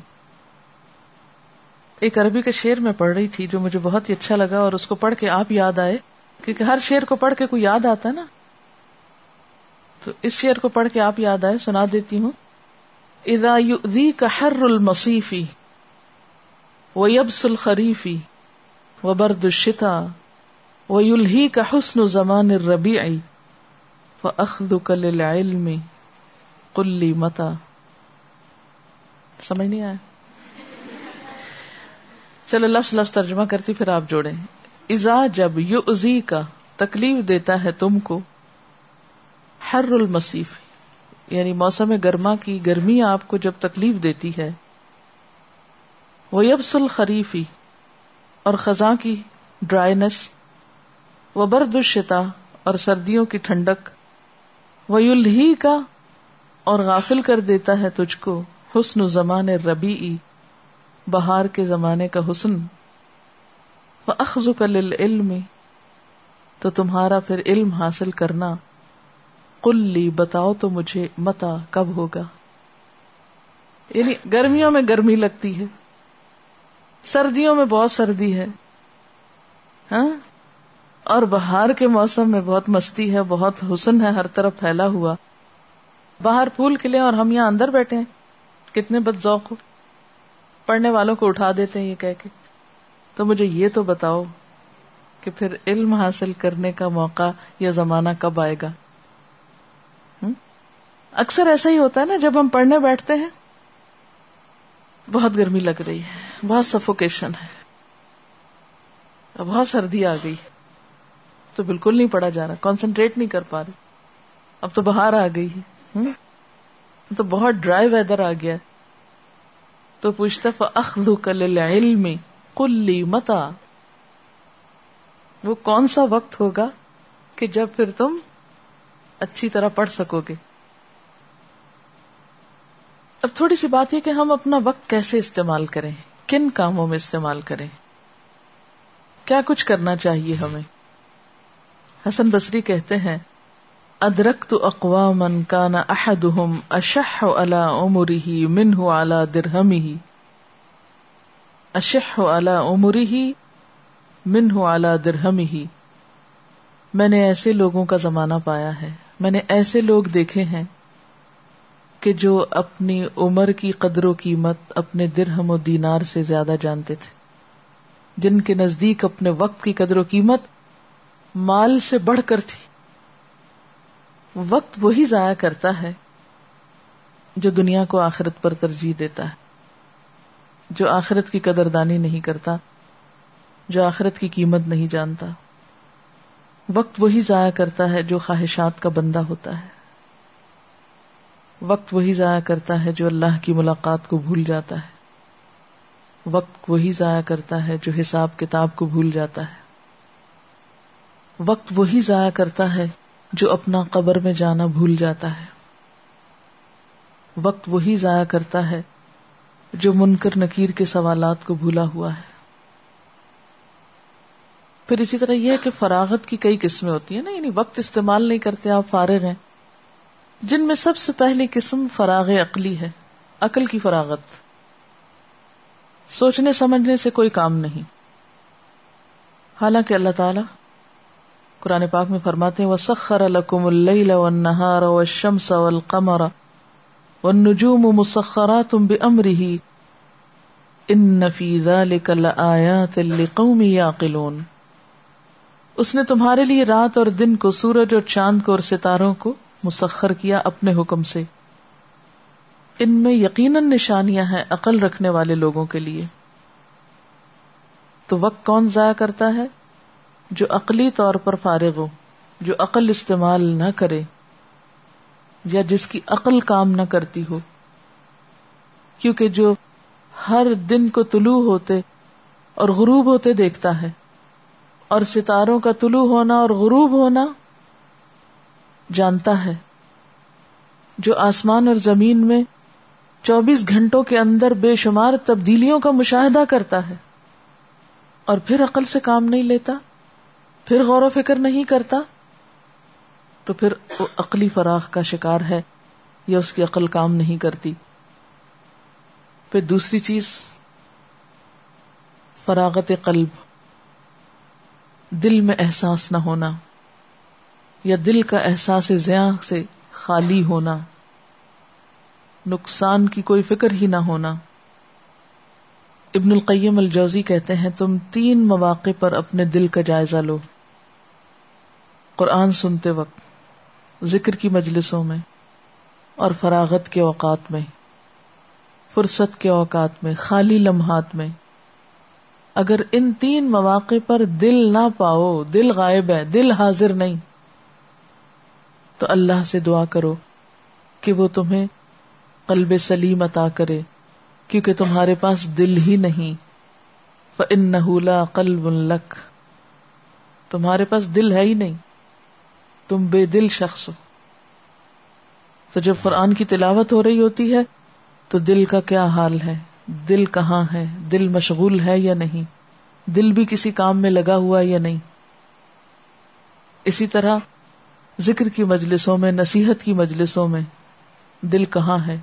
ایک عربی کے شعر میں پڑھ رہی تھی جو مجھے بہت ہی اچھا لگا اور اس کو پڑھ کے آپ یاد آئے، کیونکہ ہر شعر کو پڑھ کے کوئی یاد آتا ہے نا۔ تو اس شعر کو پڑھ کے آپ یاد آئے، سنا دیتی ہوں۔ ادا کا ہر المصیفی و یبس الخریفی و برد الشتا و یلہی کا حسن زمان ربی کل علم کلی متا سمجھ نہیں آیا؟ چلو لفظ لفظ ترجمہ کرتی پھر آپ جوڑے ازا جب یو ازی کا تکلیف دیتا ہے تم کو ہر المصیف یعنی موسم گرما کی گرمی آپ کو جب تکلیف دیتی ہے، وہ یبس الخریفی اور خزاں کی ڈرائینس وہ برد الشتا اور سردیوں کی ٹھنڈک وہی کا اور غافل کر دیتا ہے تجھ کو حسن زمان ربی بہار کے زمانے کا حسن۔ اخذ علم تو تمہارا پھر علم حاصل کرنا۔ کلی بتاؤ تو مجھے متا کب ہوگا؟ یعنی گرمیوں میں گرمی لگتی ہے، سردیوں میں بہت سردی ہے ہاں؟ اور بہار کے موسم میں بہت مستی ہے، بہت حسن ہے، ہر طرف پھیلا ہوا۔ باہر پھول کھلے اور ہم یہاں اندر بیٹھے ہیں۔ کتنے بد ذوق ہو۔ پڑھنے والوں کو اٹھا دیتے ہیں یہ کہہ کے۔ تو مجھے یہ تو بتاؤ کہ پھر علم حاصل کرنے کا موقع یا زمانہ کب آئے گا؟ اکثر ایسا ہی ہوتا ہے نا، جب ہم پڑھنے بیٹھتے ہیں، بہت گرمی لگ رہی ہے، بہت سفوکیشن ہے بہت سردی آ گئی، تو بالکل نہیں پڑھا جا رہا کانسنٹریٹ نہیں کر پا رہے۔ اب تو باہر آ گئی ہے تو بہت ڈرائی ویدر آ گیا تو پوچھتا اخلو کل علم کلی متا وہ کون سا وقت ہوگا کہ جب پھر تم اچھی طرح پڑھ سکو گے؟ اب تھوڑی سی بات یہ کہ ہم اپنا وقت کیسے استعمال کریں؟ کن کاموں میں استعمال کریں؟ کیا کچھ کرنا چاہیے ہمیں؟ حسن بصری کہتے ہیں ادرک تو اقوام کا نا احد اشح الا عمری ہی من ہُ اعلی درہم ہی اشح الا عمری ہی من ہُ اعلی درہم ہی میں نے ایسے لوگوں کا زمانہ پایا ہے، میں نے ایسے لوگ دیکھے ہیں کہ جو اپنی عمر کی قدر و قیمت اپنے درہم و دینار سے زیادہ جانتے تھے۔ جن کے نزدیک اپنے وقت کی قدر و قیمت مال سے بڑھ کر تھی۔ وقت وہی ضائع کرتا ہے جو دنیا کو آخرت پر ترجیح دیتا ہے۔ جو آخرت کی قدر دانی نہیں کرتا، جو آخرت کی قیمت نہیں جانتا۔ وقت وہی ضائع کرتا ہے جو خواہشات کا بندہ ہوتا ہے۔ وقت وہی ضائع کرتا ہے جو اللہ کی ملاقات کو بھول جاتا ہے۔ وقت وہی ضائع کرتا ہے جو حساب کتاب کو بھول جاتا ہے۔ وقت وہی ضائع کرتا ہے جو اپنا قبر میں جانا بھول جاتا ہے۔ وقت وہی ضائع کرتا ہے جو منکر نکیر کے سوالات کو بھولا ہوا ہے۔ پھر اسی طرح یہ کہ فراغت کی کئی قسمیں ہوتی ہیں نا یعنی وقت استعمال نہیں کرتے، آپ فارغ ہیں۔ جن میں سب سے پہلی قسم فراغ عقلی ہے، عقل کی فراغت۔ سوچنے، سمجھنے سے کوئی کام نہیں۔ حالانکہ اللہ تعالی قرآن پاک میں فرماتے وہ سخر الکم اللہ نہار و شمس القمر و نجوم مسخرا تم بے امری ان نفیز یاقلون اس نے تمہارے لیے رات اور دن کو، سورج اور چاند کو اور ستاروں کو مسخر کیا اپنے حکم سے۔ ان میں یقیناً نشانیاں ہیں عقل رکھنے والے لوگوں کے لیے۔ تو وقت کون ضائع کرتا ہے؟ جو عقلی طور پر فارغ ہو، جو عقل استعمال نہ کرے، یا جس کی عقل کام نہ کرتی ہو۔ کیونکہ جو ہر دن کو طلوع ہوتے اور غروب ہوتے دیکھتا ہے، اور ستاروں کا طلوع ہونا اور غروب ہونا جانتا ہے، جو آسمان اور زمین میں چوبیس گھنٹوں کے اندر بے شمار تبدیلیوں کا مشاہدہ کرتا ہے۔ اور پھر عقل سے کام نہیں لیتا، پھر غور و فکر نہیں کرتا، تو پھر وہ عقلی فراخ کا شکار ہے یا اس کی عقل کام نہیں کرتی۔ پھر دوسری چیز، فراغت قلب۔ دل میں احساس نہ ہونا۔ یا دل کا احساس زیاں سے خالی ہونا، نقصان کی کوئی فکر ہی نہ ہونا۔ ابن القیم الجوزی کہتے ہیں، تم تین مواقع پر اپنے دل کا جائزہ لو۔ قرآن سنتے وقت، ذکر کی مجلسوں میں اور فراغت کے اوقات میں، فرصت کے اوقات میں، خالی لمحات میں۔ اگر ان تین مواقع پر دل نہ پاؤ، دل غائب ہے، دل حاضر نہیں۔ تو اللہ سے دعا کرو کہ وہ تمہیں قلب سلیم عطا کرے، کیونکہ تمہارے پاس دل ہی نہیں۔ نہ قلب لک تمہارے پاس دل ہے ہی نہیں۔ تم بے دل شخص ہو۔ تو جب قرآن کی تلاوت ہو رہی ہوتی ہے، تو دل کا کیا حال ہے؟ دل کہاں ہے؟ دل مشغول ہے یا نہیں؟ دل بھی کسی کام میں لگا ہوا یا نہیں؟ اسی طرح ذکر کی مجلسوں میں، نصیحت کی مجلسوں میں دل کہاں ہے؟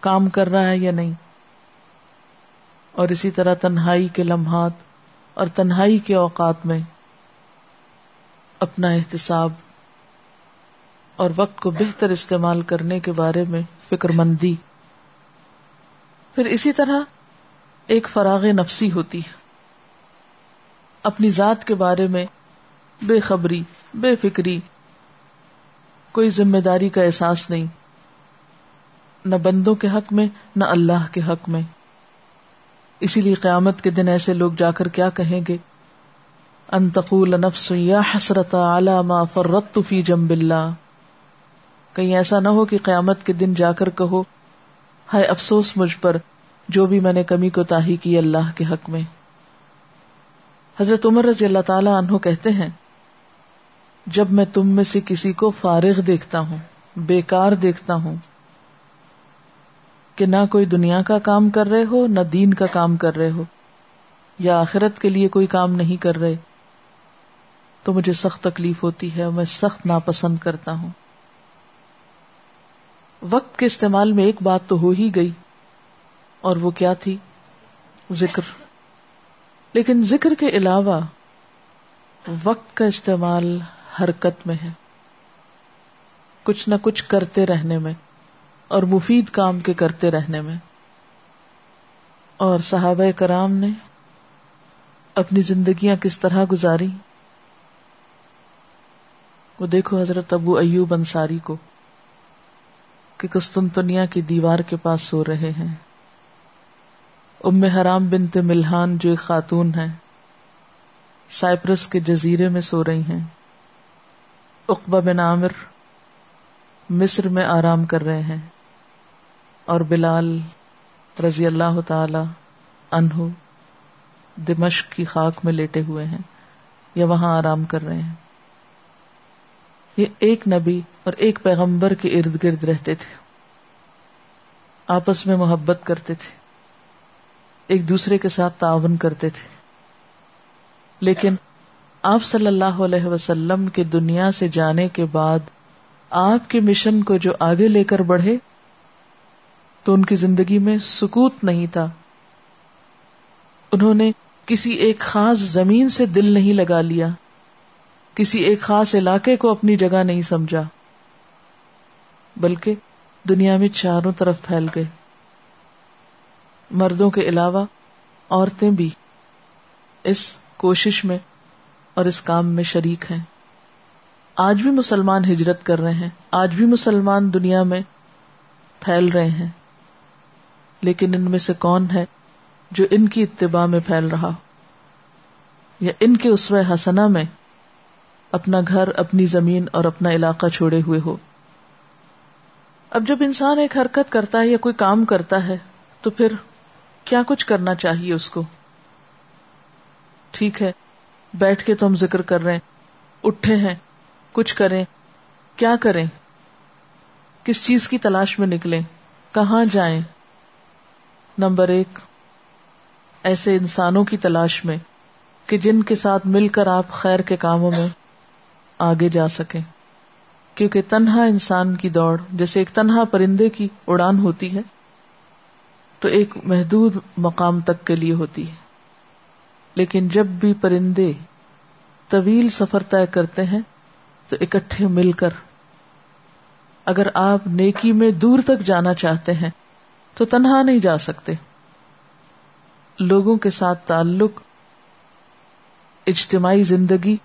کام کر رہا ہے یا نہیں؟ اور اسی طرح تنہائی کے لمحات اور تنہائی کے اوقات میں اپنا احتساب اور وقت کو بہتر استعمال کرنے کے بارے میں فکر مندی۔ پھر اسی طرح ایک فراغ نفسی ہوتی ہے۔ اپنی ذات کے بارے میں بے خبری، بے فکری کوئی ذمہ داری کا احساس نہیں۔ نہ بندوں کے حق میں، نہ اللہ کے حق میں۔ اسی لیے قیامت کے دن ایسے لوگ جا کر کیا کہیں گے؟ انتقول نفس یا حسرت ما فرت فی جنب اللہ۔ کہیں ایسا نہ ہو کہ قیامت کے دن جا کر کہو، ہائے افسوس مجھ پر، جو بھی میں نے کمی کو تاہی کی اللہ کے حق میں۔ حضرت عمر رضی اللہ تعالی عنہ کہتے ہیں جب میں تم میں سے کسی کو فارغ دیکھتا ہوں، بیکار دیکھتا ہوں کہ نہ کوئی دنیا کا کام کر رہے ہو، نہ دین کا کام کر رہے ہو یا آخرت کے لیے کوئی کام نہیں کر رہے، تو مجھے سخت تکلیف ہوتی ہے، میں سخت ناپسند کرتا ہوں۔ وقت کے استعمال میں ایک بات تو ہو ہی گئی، اور وہ کیا تھی؟ ذکر۔ لیکن ذکر کے علاوہ وقت کا استعمال حرکت میں ہے۔ کچھ نہ کچھ کرتے رہنے میں اور مفید کام کے کرتے رہنے میں۔ اور صحابہ کرام نے اپنی زندگیاں کس طرح گزاری؟ وہ دیکھو حضرت ابو ایوب انصاری کو کہ کستنتنیا کی دیوار کے پاس سو رہے ہیں۔ ام حرام بنت ملحان جو ایک خاتون ہے سائپرس کے جزیرے میں سو رہی ہیں۔ اقبا بن عامر مصر میں آرام کر رہے ہیں اور بلال رضی اللہ تعالی انہ دمشق کی خاک میں لیٹے ہوئے ہیں یا وہاں آرام کر رہے ہیں۔ یہ ایک نبی اور ایک پیغمبر کے ارد گرد رہتے تھے۔ آپس میں محبت کرتے تھے۔ ایک دوسرے کے ساتھ تعاون کرتے تھے۔ لیکن آپ صلی اللہ علیہ وسلم کے دنیا سے جانے کے بعد آپ کے مشن کو جو آگے لے کر بڑھے تو ان کی زندگی میں سکوت نہیں تھا۔ انہوں نے کسی ایک خاص زمین سے دل نہیں لگا لیا، کسی ایک خاص علاقے کو اپنی جگہ نہیں سمجھا، بلکہ دنیا میں چاروں طرف پھیل گئے۔ مردوں کے علاوہ عورتیں بھی اس کوشش میں اور اس کام میں شریک ہیں۔ آج بھی مسلمان ہجرت کر رہے ہیں۔ آج بھی مسلمان دنیا میں پھیل رہے ہیں۔ لیکن ان میں سے کون ہے جو ان کی اتباع میں پھیل رہا یا ان کے اسوہ حسنا میں اپنا گھر، اپنی زمین اور اپنا علاقہ چھوڑے ہوئے ہو؟ اب جب انسان ایک حرکت کرتا ہے یا کوئی کام کرتا ہے، تو پھر کیا کچھ کرنا چاہیے اس کو؟ ٹھیک ہے۔ بیٹھ کے تو ہم ذکر کر رہے ہیں۔ اٹھے ہیں۔ کچھ کریں۔ کیا کریں؟ کس چیز کی تلاش میں نکلیں؟ کہاں جائیں؟ نمبر ایک، ایسے انسانوں کی تلاش میں کہ جن کے ساتھ مل کر آپ خیر کے کاموں میں آگے جا سکیں۔ کیونکہ تنہا انسان کی دوڑ، جیسے ایک تنہا پرندے کی اڑان ہوتی ہے، تو ایک محدود مقام تک کے لیے ہوتی ہے۔ لیکن جب بھی پرندے طویل سفر طے کرتے ہیں تو اکٹھے مل کر اگر آپ نیکی میں دور تک جانا چاہتے ہیں تو تنہا نہیں جا سکتے۔ لوگوں کے ساتھ تعلق، اجتماعی زندگی،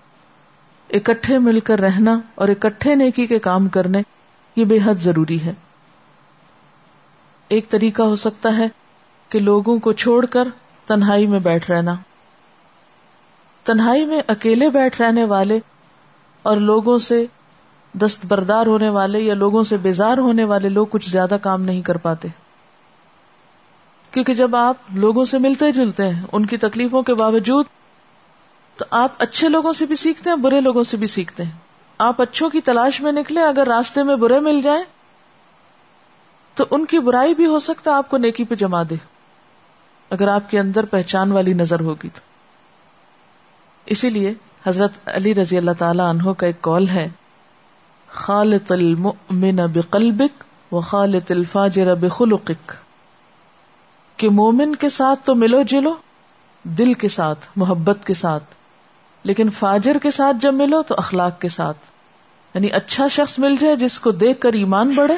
اکٹھے مل کر رہنا اور اکٹھے نیکی کے کام کرنے، یہ بے حد ضروری ہے۔ ایک طریقہ ہو سکتا ہے کہ لوگوں کو چھوڑ کر تنہائی میں بیٹھ رہنا۔ تنہائی میں اکیلے بیٹھ رہنے والے اور لوگوں سے دستبردار ہونے والے یا لوگوں سے بیزار ہونے والے لوگ کچھ زیادہ کام نہیں کر پاتے۔ کیونکہ جب آپ لوگوں سے ملتے جلتے ہیں، ان کی تکلیفوں کے باوجود تو آپ اچھے لوگوں سے بھی سیکھتے ہیں، برے لوگوں سے بھی سیکھتے ہیں۔ آپ اچھوں کی تلاش میں نکلے، اگر راستے میں برے مل جائیں تو ان کی برائی بھی ہو سکتا ہے، آپ کو نیکی پہ جما دے۔ اگر آپ کے اندر پہچان والی نظر ہوگی تو۔ اسی لیے حضرت علی رضی اللہ تعالی عنہ کا ایک کال ہے، خالط المؤمن بقلبک و خالط الفاجر بخلقک۔ کہ مومن کے ساتھ تو ملو جلو، دل کے ساتھ، محبت کے ساتھ، لیکن فاجر کے ساتھ جب ملو تو اخلاق کے ساتھ۔ یعنی اچھا شخص مل جائے جس کو دیکھ کر ایمان بڑھے،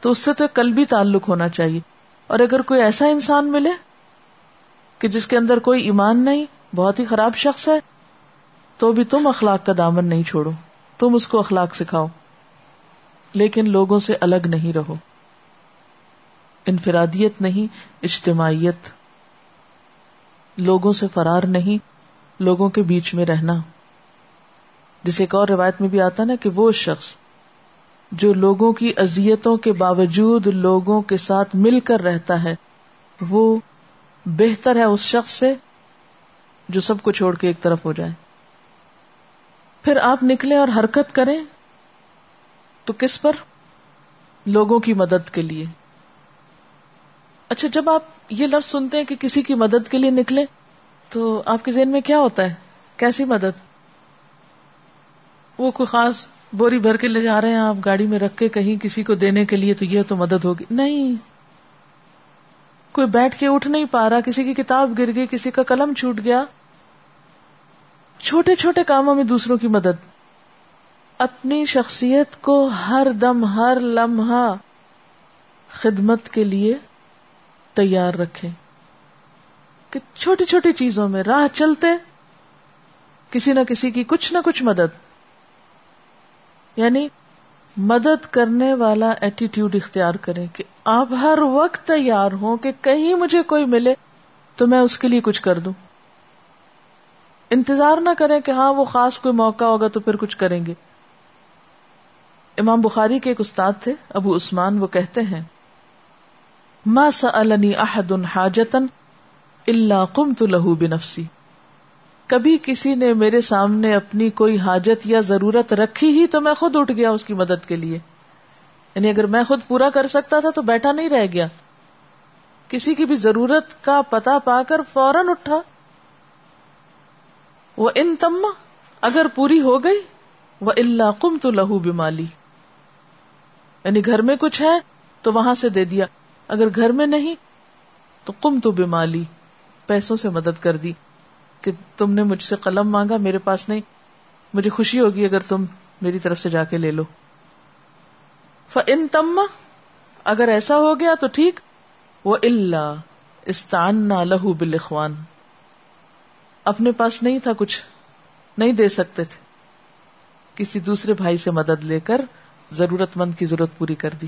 تو اس سے تو کل بھی تعلق ہونا چاہیے۔ اور اگر کوئی ایسا انسان ملے کہ جس کے اندر کوئی ایمان نہیں بہت ہی خراب شخص ہے، تو بھی تم اخلاق کا دامن نہیں چھوڑو۔ تم اس کو اخلاق سکھاؤ۔ لیکن لوگوں سے الگ نہیں رہو۔ انفرادیت نہیں، اجتماعیت۔ لوگوں سے فرار نہیں، لوگوں کے بیچ میں رہنا۔ جسے ایک اور روایت میں بھی آتا نا کہ وہ شخص جو لوگوں کی اذیتوں کے باوجود لوگوں کے ساتھ مل کر رہتا ہے، وہ بہتر ہے اس شخص سے جو سب کو چھوڑ کے ایک طرف ہو جائے پھر آپ نکلے اور حرکت کریں۔ تو کس پر؟ لوگوں کی مدد کے لیے۔ اچھا جب آپ یہ لفظ سنتے ہیں کہ کسی کی مدد کے لیے نکلے تو آپ کے ذہن میں کیا ہوتا ہے؟ کیسی مدد؟ وہ کوئی خاص بوری بھر کے لے جا رہے ہیں، آپ گاڑی میں رکھ کے کہیں کسی کو دینے کے لیے تو یہ تو مدد ہوگی۔ نہیں۔ کوئی بیٹھ کے اٹھ نہیں پا رہا، کسی کی کتاب گر گئی، کسی کا قلم چھوٹ گیا۔ چھوٹے چھوٹے کاموں میں دوسروں کی مدد۔ اپنی شخصیت کو ہر دم، ہر لمحہ خدمت کے لیے تیار رکھے کہ چھوٹی چھوٹی چیزوں میں راہ چلتے، کسی نہ کسی کی کچھ نہ کچھ مدد۔ یعنی مدد کرنے والا ایٹیٹیوڈ اختیار کریں کہ آپ ہر وقت تیار ہوں کہ کہیں مجھے کوئی ملے تو میں اس کے لیے کچھ کر دوں۔ انتظار نہ کریں کہ ہاں وہ خاص کوئی موقع ہوگا تو پھر کچھ کریں گے۔ امام بخاری کے ایک استاد تھے، ابو عثمان، وہ کہتے ہیں، ما سألنی احد حاجتا الا قمت له بنفسی. کبھی کسی نے میرے سامنے اپنی کوئی حاجت یا ضرورت رکھی ہی تو میں خود اٹھ گیا اس کی مدد کے لیے۔ یعنی اگر میں خود پورا کر سکتا تھا تو بیٹھا نہیں رہ گیا۔ کسی کی بھی ضرورت کا پتا پا کر فوراً اٹھا۔ وہ ان تم، اگر پوری ہو گئی، وہ اللہ کم تو لہو بیمالی یعنی گھر میں کچھ ہے تو وہاں سے دے دیا۔ اگر گھر میں نہیں تو کم تو بیمالی پیسوں سے مدد کر دی۔ کہ تم نے مجھ سے قلم مانگا، میرے پاس نہیں۔ مجھے خوشی ہوگی اگر تم میری طرف سے جا کے لے لو۔ ان تم، اگر ایسا ہو گیا تو ٹھیک۔ وہ اللہ استان نہ لہو بلخوان اپنے پاس نہیں تھا کچھ، نہیں دے سکتے تھے۔ کسی دوسرے بھائی سے مدد لے کر ضرورت مند کی ضرورت پوری کر دی۔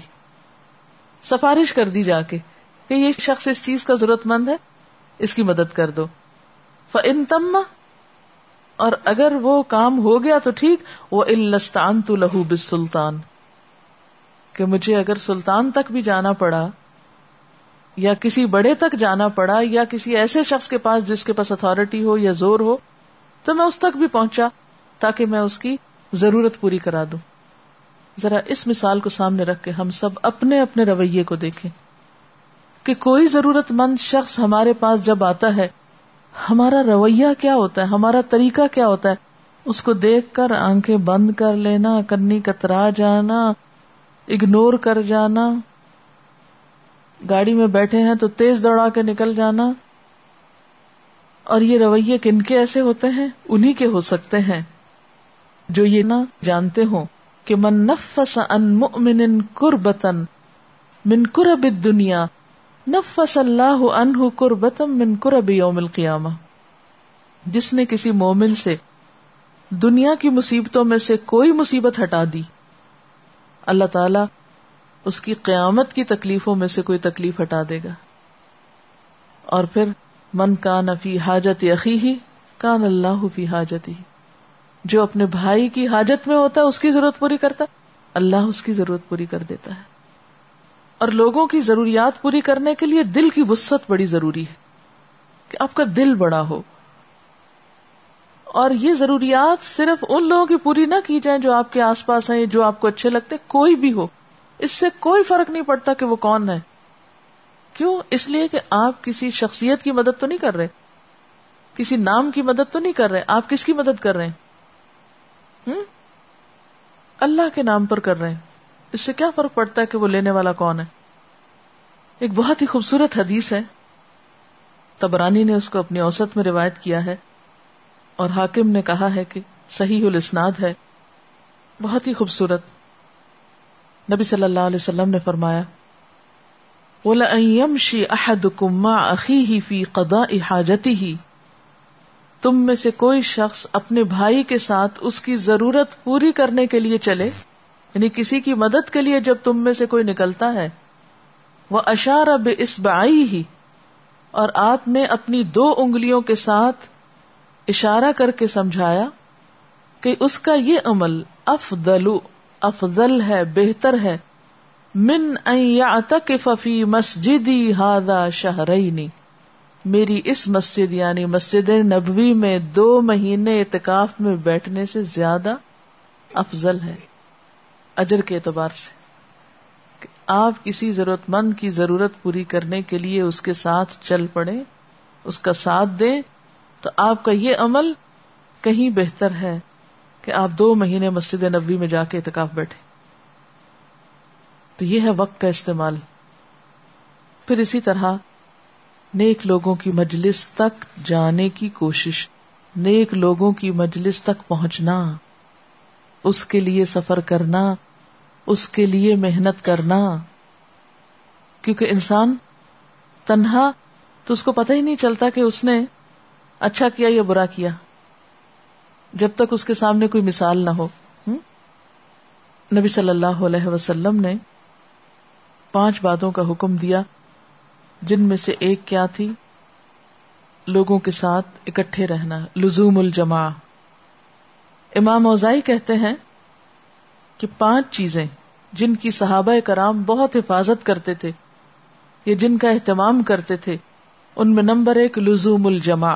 سفارش کر دی جا کے کہ یہ شخص اس چیز کا ضرورت مند ہے، اس کی مدد کر دو۔ ان تم اور اگر وہ کام ہو گیا تو ٹھیک وہ الستان تو لہو بس سلطان کہ مجھے اگر سلطان تک بھی جانا پڑا، یا کسی بڑے تک جانا پڑا، یا کسی ایسے شخص کے پاس جس کے پاس اتارٹی ہو یا زور ہو، تو میں اس تک بھی پہنچا تاکہ میں اس کی ضرورت پوری کرا دوں۔ ذرا اس مثال کو سامنے رکھ کے ہم سب اپنے اپنے رویے کو دیکھیں۔ کہ کوئی ضرورت مند شخص ہمارے پاس جب آتا ہے ہمارا رویہ کیا ہوتا ہے؟ ہمارا طریقہ کیا ہوتا ہے؟ اس کو دیکھ کر آنکھیں بند کر لینا، کنی کترا جانا اگنور کر جانا۔ گاڑی میں بیٹھے ہیں تو تیز دوڑا کے نکل جانا۔ اور یہ رویے کن کے ایسے ہوتے ہیں؟ انہی کے ہو سکتے ہیں۔ جو یہ نہ جانتے ہوں کہ من نفس ان مؤمن کربتن من کرب الدنیا نفس اللہ عنہ قربتم من قرب یوم القیامہ۔ جس نے کسی مومن سے دنیا کی مصیبتوں میں سے کوئی مصیبت ہٹا دی۔ اللہ تعالی اس کی قیامت کی تکلیفوں میں سے کوئی تکلیف ہٹا دے گا۔ اور پھر، من کا نفی حاجت عقی ہی کان اللہ فی حاجت ہی جو اپنے بھائی کی حاجت میں ہوتا ہے، اس کی ضرورت پوری کرتا اللہ اس کی ضرورت پوری کر دیتا ہے۔ اور لوگوں کی ضروریات پوری کرنے کے لیے دل کی وسط بڑی ضروری ہے کہ آپ کا دل بڑا ہو۔ اور یہ ضروریات صرف ان لوگوں کی پوری نہ کی جائیں جو آپ کے آس پاس ہیں، جو آپ کو اچھے لگتے، کوئی بھی ہو۔ اس سے کوئی فرق نہیں پڑتا کہ وہ کون ہے کیوں؟ اس لیے کہ آپ کسی شخصیت کی مدد تو نہیں کر رہے۔ کسی نام کی مدد تو نہیں کر رہے۔ آپ کس کی مدد کر رہے ہیں؟ اللہ کے نام پر کر رہے ہیں۔ اس سے کیا فرق پڑتا ہے کہ وہ لینے والا کون ہے؟ ایک بہت ہی خوبصورت حدیث ہے۔ تبرانی نے اس کو اپنی اوسط میں روایت کیا ہے اور حاکم نے کہا ہے کہ صحیح الاسناد ہے۔ بہت ہی خوبصورت۔ نبی صلی اللہ علیہ وسلم نے فرمایا يَمْشِ أَحَدُكُمْ مَعْ أَخِيهِ فِي قَضَاءِ حَاجَتِهِ تم میں سے کوئی شخص اپنے بھائی کے ساتھ اس کی ضرورت پوری کرنے کے لیے چلے۔ یعنی کسی کی مدد کے لیے جب تم میں سے کوئی نکلتا ہے، وہ اشار اب اس ہی، اور آپ نے اپنی دو انگلیوں کے ساتھ اشارہ کر کے سمجھایا کہ اس کا یہ عمل افضل افضل ہے، بہتر ہے۔ من ففی مسجدی ہادا شہرئی میری اس مسجد یعنی مسجد نبوی میں دو مہینے اعتکاف میں بیٹھنے سے زیادہ افضل ہے۔ اجر کے اعتبار سے آپ کسی ضرورت مند کی ضرورت پوری کرنے کے لیے اس کے ساتھ چل پڑے، اس کا ساتھ دیں تو آپ کا یہ عمل کہیں بہتر ہے کہ آپ دو مہینے مسجد نبی میں جا کے اعتکاف بیٹھے۔ تو یہ ہے وقت کا استعمال۔ پھر اسی طرح نیک لوگوں کی مجلس تک جانے کی کوشش، نیک لوگوں کی مجلس تک پہنچنا۔ اس کے لیے سفر کرنا، اس کے لیے محنت کرنا۔ کیونکہ انسان تنہا تو اس کو پتہ ہی نہیں چلتا کہ اس نے اچھا کیا یا برا کیا۔ جب تک اس کے سامنے کوئی مثال نہ ہو۔ نبی صلی اللہ علیہ وسلم نے پانچ باتوں کا حکم دیا، جن میں سے ایک کیا تھی؟ لوگوں کے ساتھ اکٹھے رہنا، لزوم الجما امام اوزائی کہتے ہیں کہ پانچ چیزیں جن کی صحابہ کرام بہت حفاظت کرتے تھے یا جن کا اہتمام کرتے تھے، ان میں نمبر ایک لزوم الجما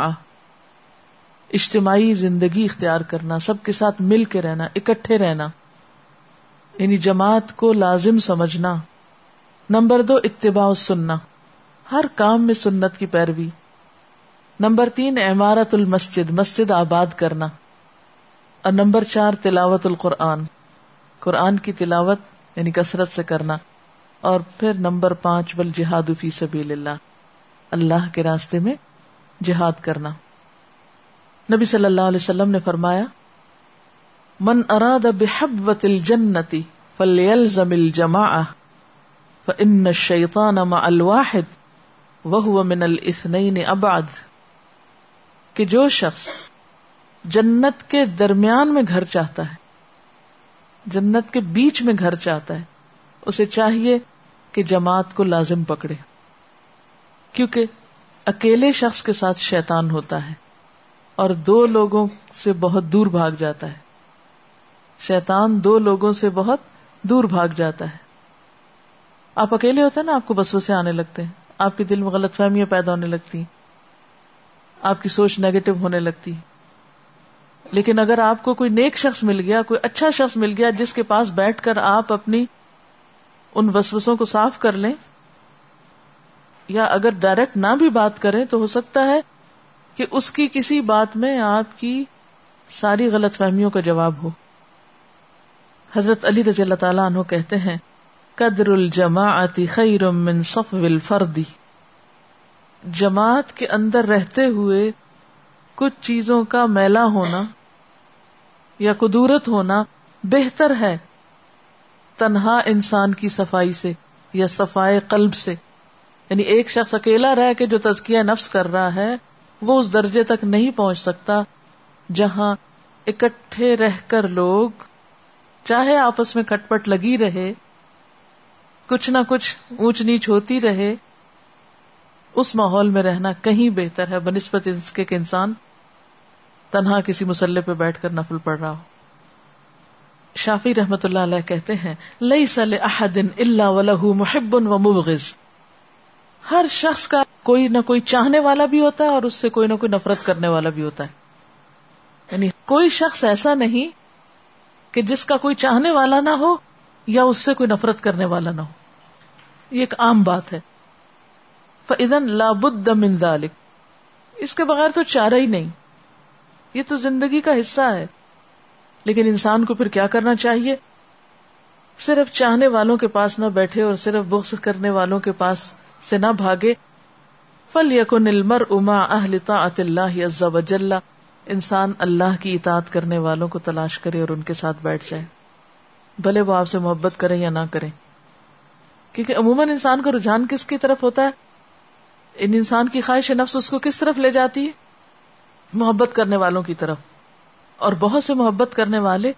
اجتماعی زندگی اختیار کرنا، سب کے ساتھ مل کے رہنا، اکٹھے رہنا یعنی جماعت کو لازم سمجھنا۔ نمبر دو، اتباع سننا ہر کام میں سنت کی پیروی۔ نمبر تین، عمارت المسجد، مسجد آباد کرنا۔ اور نمبر چار تلاوت القرآن۔ قرآن کی تلاوت یعنی کثرت سے کرنا اور پھر نمبر پانچ، بل جہاد فی سبیل اللہ۔ اللہ کے راستے میں جہاد کرنا۔ نبی صلی اللہ علیہ وسلم نے فرمایا، من اراد بحبوت الجنتی فلیلزم الجماعہ فإن الشیطان مع الواحد وهو من الاثنین ابعد۔ کہ جو شخص جنت کے درمیان میں گھر چاہتا ہے۔ جنت کے بیچ میں گھر چاہتا ہے۔ اسے چاہیے کہ جماعت کو لازم پکڑے۔ کیونکہ اکیلے شخص کے ساتھ شیطان ہوتا ہے اور دو لوگوں سے بہت دور بھاگ جاتا ہے۔ شیطان دو لوگوں سے بہت دور بھاگ جاتا ہے۔ آپ اکیلے ہوتے ہیں نا، آپ کو بسوں سے آنے لگتے ہیں۔ آپ کے دل میں غلط فہمیاں پیدا ہونے لگتی ہیں۔ آپ کی سوچ نیگیٹو ہونے لگتی لیکن اگر آپ کو کوئی نیک شخص مل گیا، کوئی اچھا شخص مل گیا جس کے پاس بیٹھ کر آپ اپنی ان وسوسوں کو صاف کر لیں، یا اگر ڈائریکٹ نہ بھی بات کریں تو ہو سکتا ہے کہ اس کی کسی بات میں آپ کی ساری غلط فہمیوں کا جواب ہو۔ حضرت علی رضی اللہ تعالیٰ عنہ کہتے ہیں، قدر الجماعتی خیر من صف الفردی جماعت کے اندر رہتے ہوئے کچھ چیزوں کا میلا ہونا یا قدورت ہونا بہتر ہے تنہا انسان کی صفائی سے یا صفائی قلب سے۔ یعنی ایک شخص اکیلا رہ کے جو تزکیہ نفس کر رہا ہے، وہ اس درجے تک نہیں پہنچ سکتا جہاں اکٹھے رہ کر لوگ چاہے آپس میں کٹ پٹ لگی رہے، کچھ نہ کچھ اونچ نیچ ہوتی رہے، اس ماحول میں رہنا کہیں بہتر ہے بنسبت اس کے انسان تنہا کسی مسلح پہ بیٹھ کر نفل پڑ رہا ہو۔ شافی رحمت اللہ علیہ کہتے ہیں لئی سل احدن اللہ ولہ محب و مبغض ہر شخص کا کوئی نہ کوئی چاہنے والا بھی ہوتا ہے اور اس سے کوئی نہ کوئی نفرت کرنے والا بھی ہوتا ہے۔ یعنی کوئی شخص ایسا نہیں کہ جس کا کوئی چاہنے والا نہ ہو یا اس سے کوئی نفرت کرنے والا نہ ہو۔ یہ ایک عام بات ہے۔ فن لابد من ذلك اس کے بغیر تو چارہ ہی نہیں۔ یہ تو زندگی کا حصہ ہے۔ لیکن انسان کو پھر کیا کرنا چاہیے؟ صرف چاہنے والوں کے پاس نہ بیٹھے اور صرف بغض کرنے والوں کے پاس سے نہ بھاگے۔ فل یقن المر اما اہل طاعت اللہ عز وجل۔ انسان اللہ کی اطاعت کرنے والوں کو تلاش کرے اور ان کے ساتھ بیٹھ جائے۔ بھلے وہ آپ سے محبت کریں یا نہ کریں۔ کیونکہ عموماً انسان کا رجحان کس کی طرف ہوتا ہے؟ ان انسان کی خواہش نفس اس کو کس طرف لے جاتی ہے؟ محبت کرنے والوں کی طرف۔ اور بہت سے محبت کرنے والے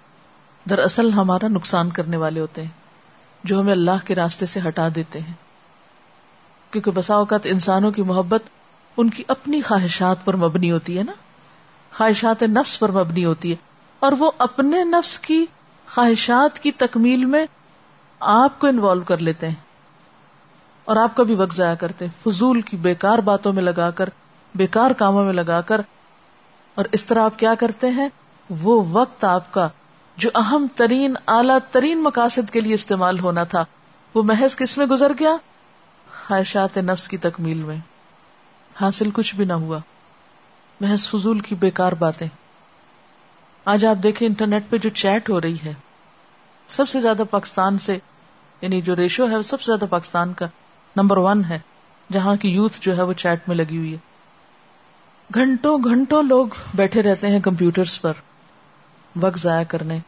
دراصل ہمارا نقصان کرنے والے ہوتے ہیں، جو ہمیں اللہ کے راستے سے ہٹا دیتے ہیں۔ کیونکہ بسا اوقات انسانوں کی محبت ان کی اپنی خواہشات پر مبنی ہوتی ہے نا۔ خواہشات نفس پر مبنی ہوتی ہے۔ اور وہ اپنے نفس کی خواہشات کی تکمیل میں آپ کو انوالو کر لیتے ہیں۔ اور آپ کا بھی وقت ضائع کرتے فضول کی بیکار باتوں میں لگا کر، بیکار کاموں میں لگا کر اور اس طرح آپ کیا کرتے ہیں؟ وہ وقت آپ کا، جو اہم ترین، اعلی ترین مقاصد کے لیے استعمال ہونا تھا۔ وہ محض کس میں گزر گیا؟ خواہشات نفس کی تکمیل میں۔ حاصل کچھ بھی نہ ہوا۔ محض فضول کی بیکار باتیں۔ آج آپ دیکھیں انٹرنیٹ پہ جو چیٹ ہو رہی ہے۔ سب سے زیادہ پاکستان سے یعنی جو ریشو ہے، وہ سب سے زیادہ پاکستان کا نمبر ون ہے، جہاں کی یوتھ جو ہے وہ چیٹ میں لگی ہوئی ہے۔ گھنٹوں گھنٹوں لوگ بیٹھے رہتے ہیں کمپیوٹرز پر، وقت ضائع کرنے۔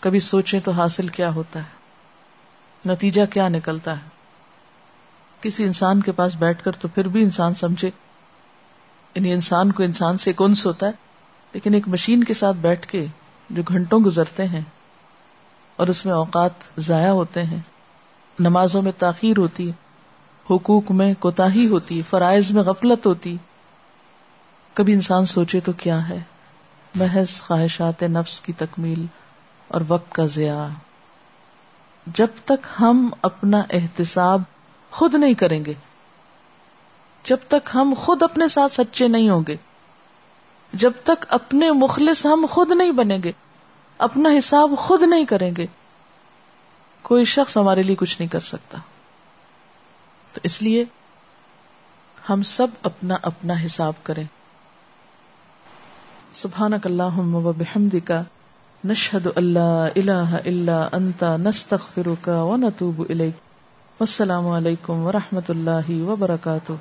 کبھی سوچیں تو حاصل کیا ہوتا ہے، نتیجہ کیا نکلتا ہے۔ کسی انسان کے پاس بیٹھ کر تو پھر بھی انسان سمجھے۔ یعنی انسان کو انسان سے کنس ہوتا ہے، لیکن ایک مشین کے ساتھ بیٹھ کے جو گھنٹوں گزرتے ہیں اور اس میں اوقات ضائع ہوتے ہیں، نمازوں میں تاخیر ہوتی، حقوق میں کوتا ہوتی، فرائض میں غفلت ہوتی کبھی انسان سوچے تو کیا ہے؟ محض خواہشات نفس کی تکمیل اور وقت کا ضیاع۔ جب تک ہم اپنا احتساب خود نہیں کریں گے، جب تک ہم خود اپنے ساتھ سچے نہیں ہوں گے، جب تک اپنے مخلص ہم خود نہیں بنیں گے، اپنا حساب خود نہیں کریں گے، کوئی شخص ہمارے لیے کچھ نہیں کر سکتا۔ تو اس لیے ہم سب اپنا اپنا حساب کریں۔ سبحان و بحمدک، نشہد اللہ الہ الا انتا نستغفرک و نتوب الیک۔ والسلام علیکم ورحمۃ اللہ وبرکاتہ۔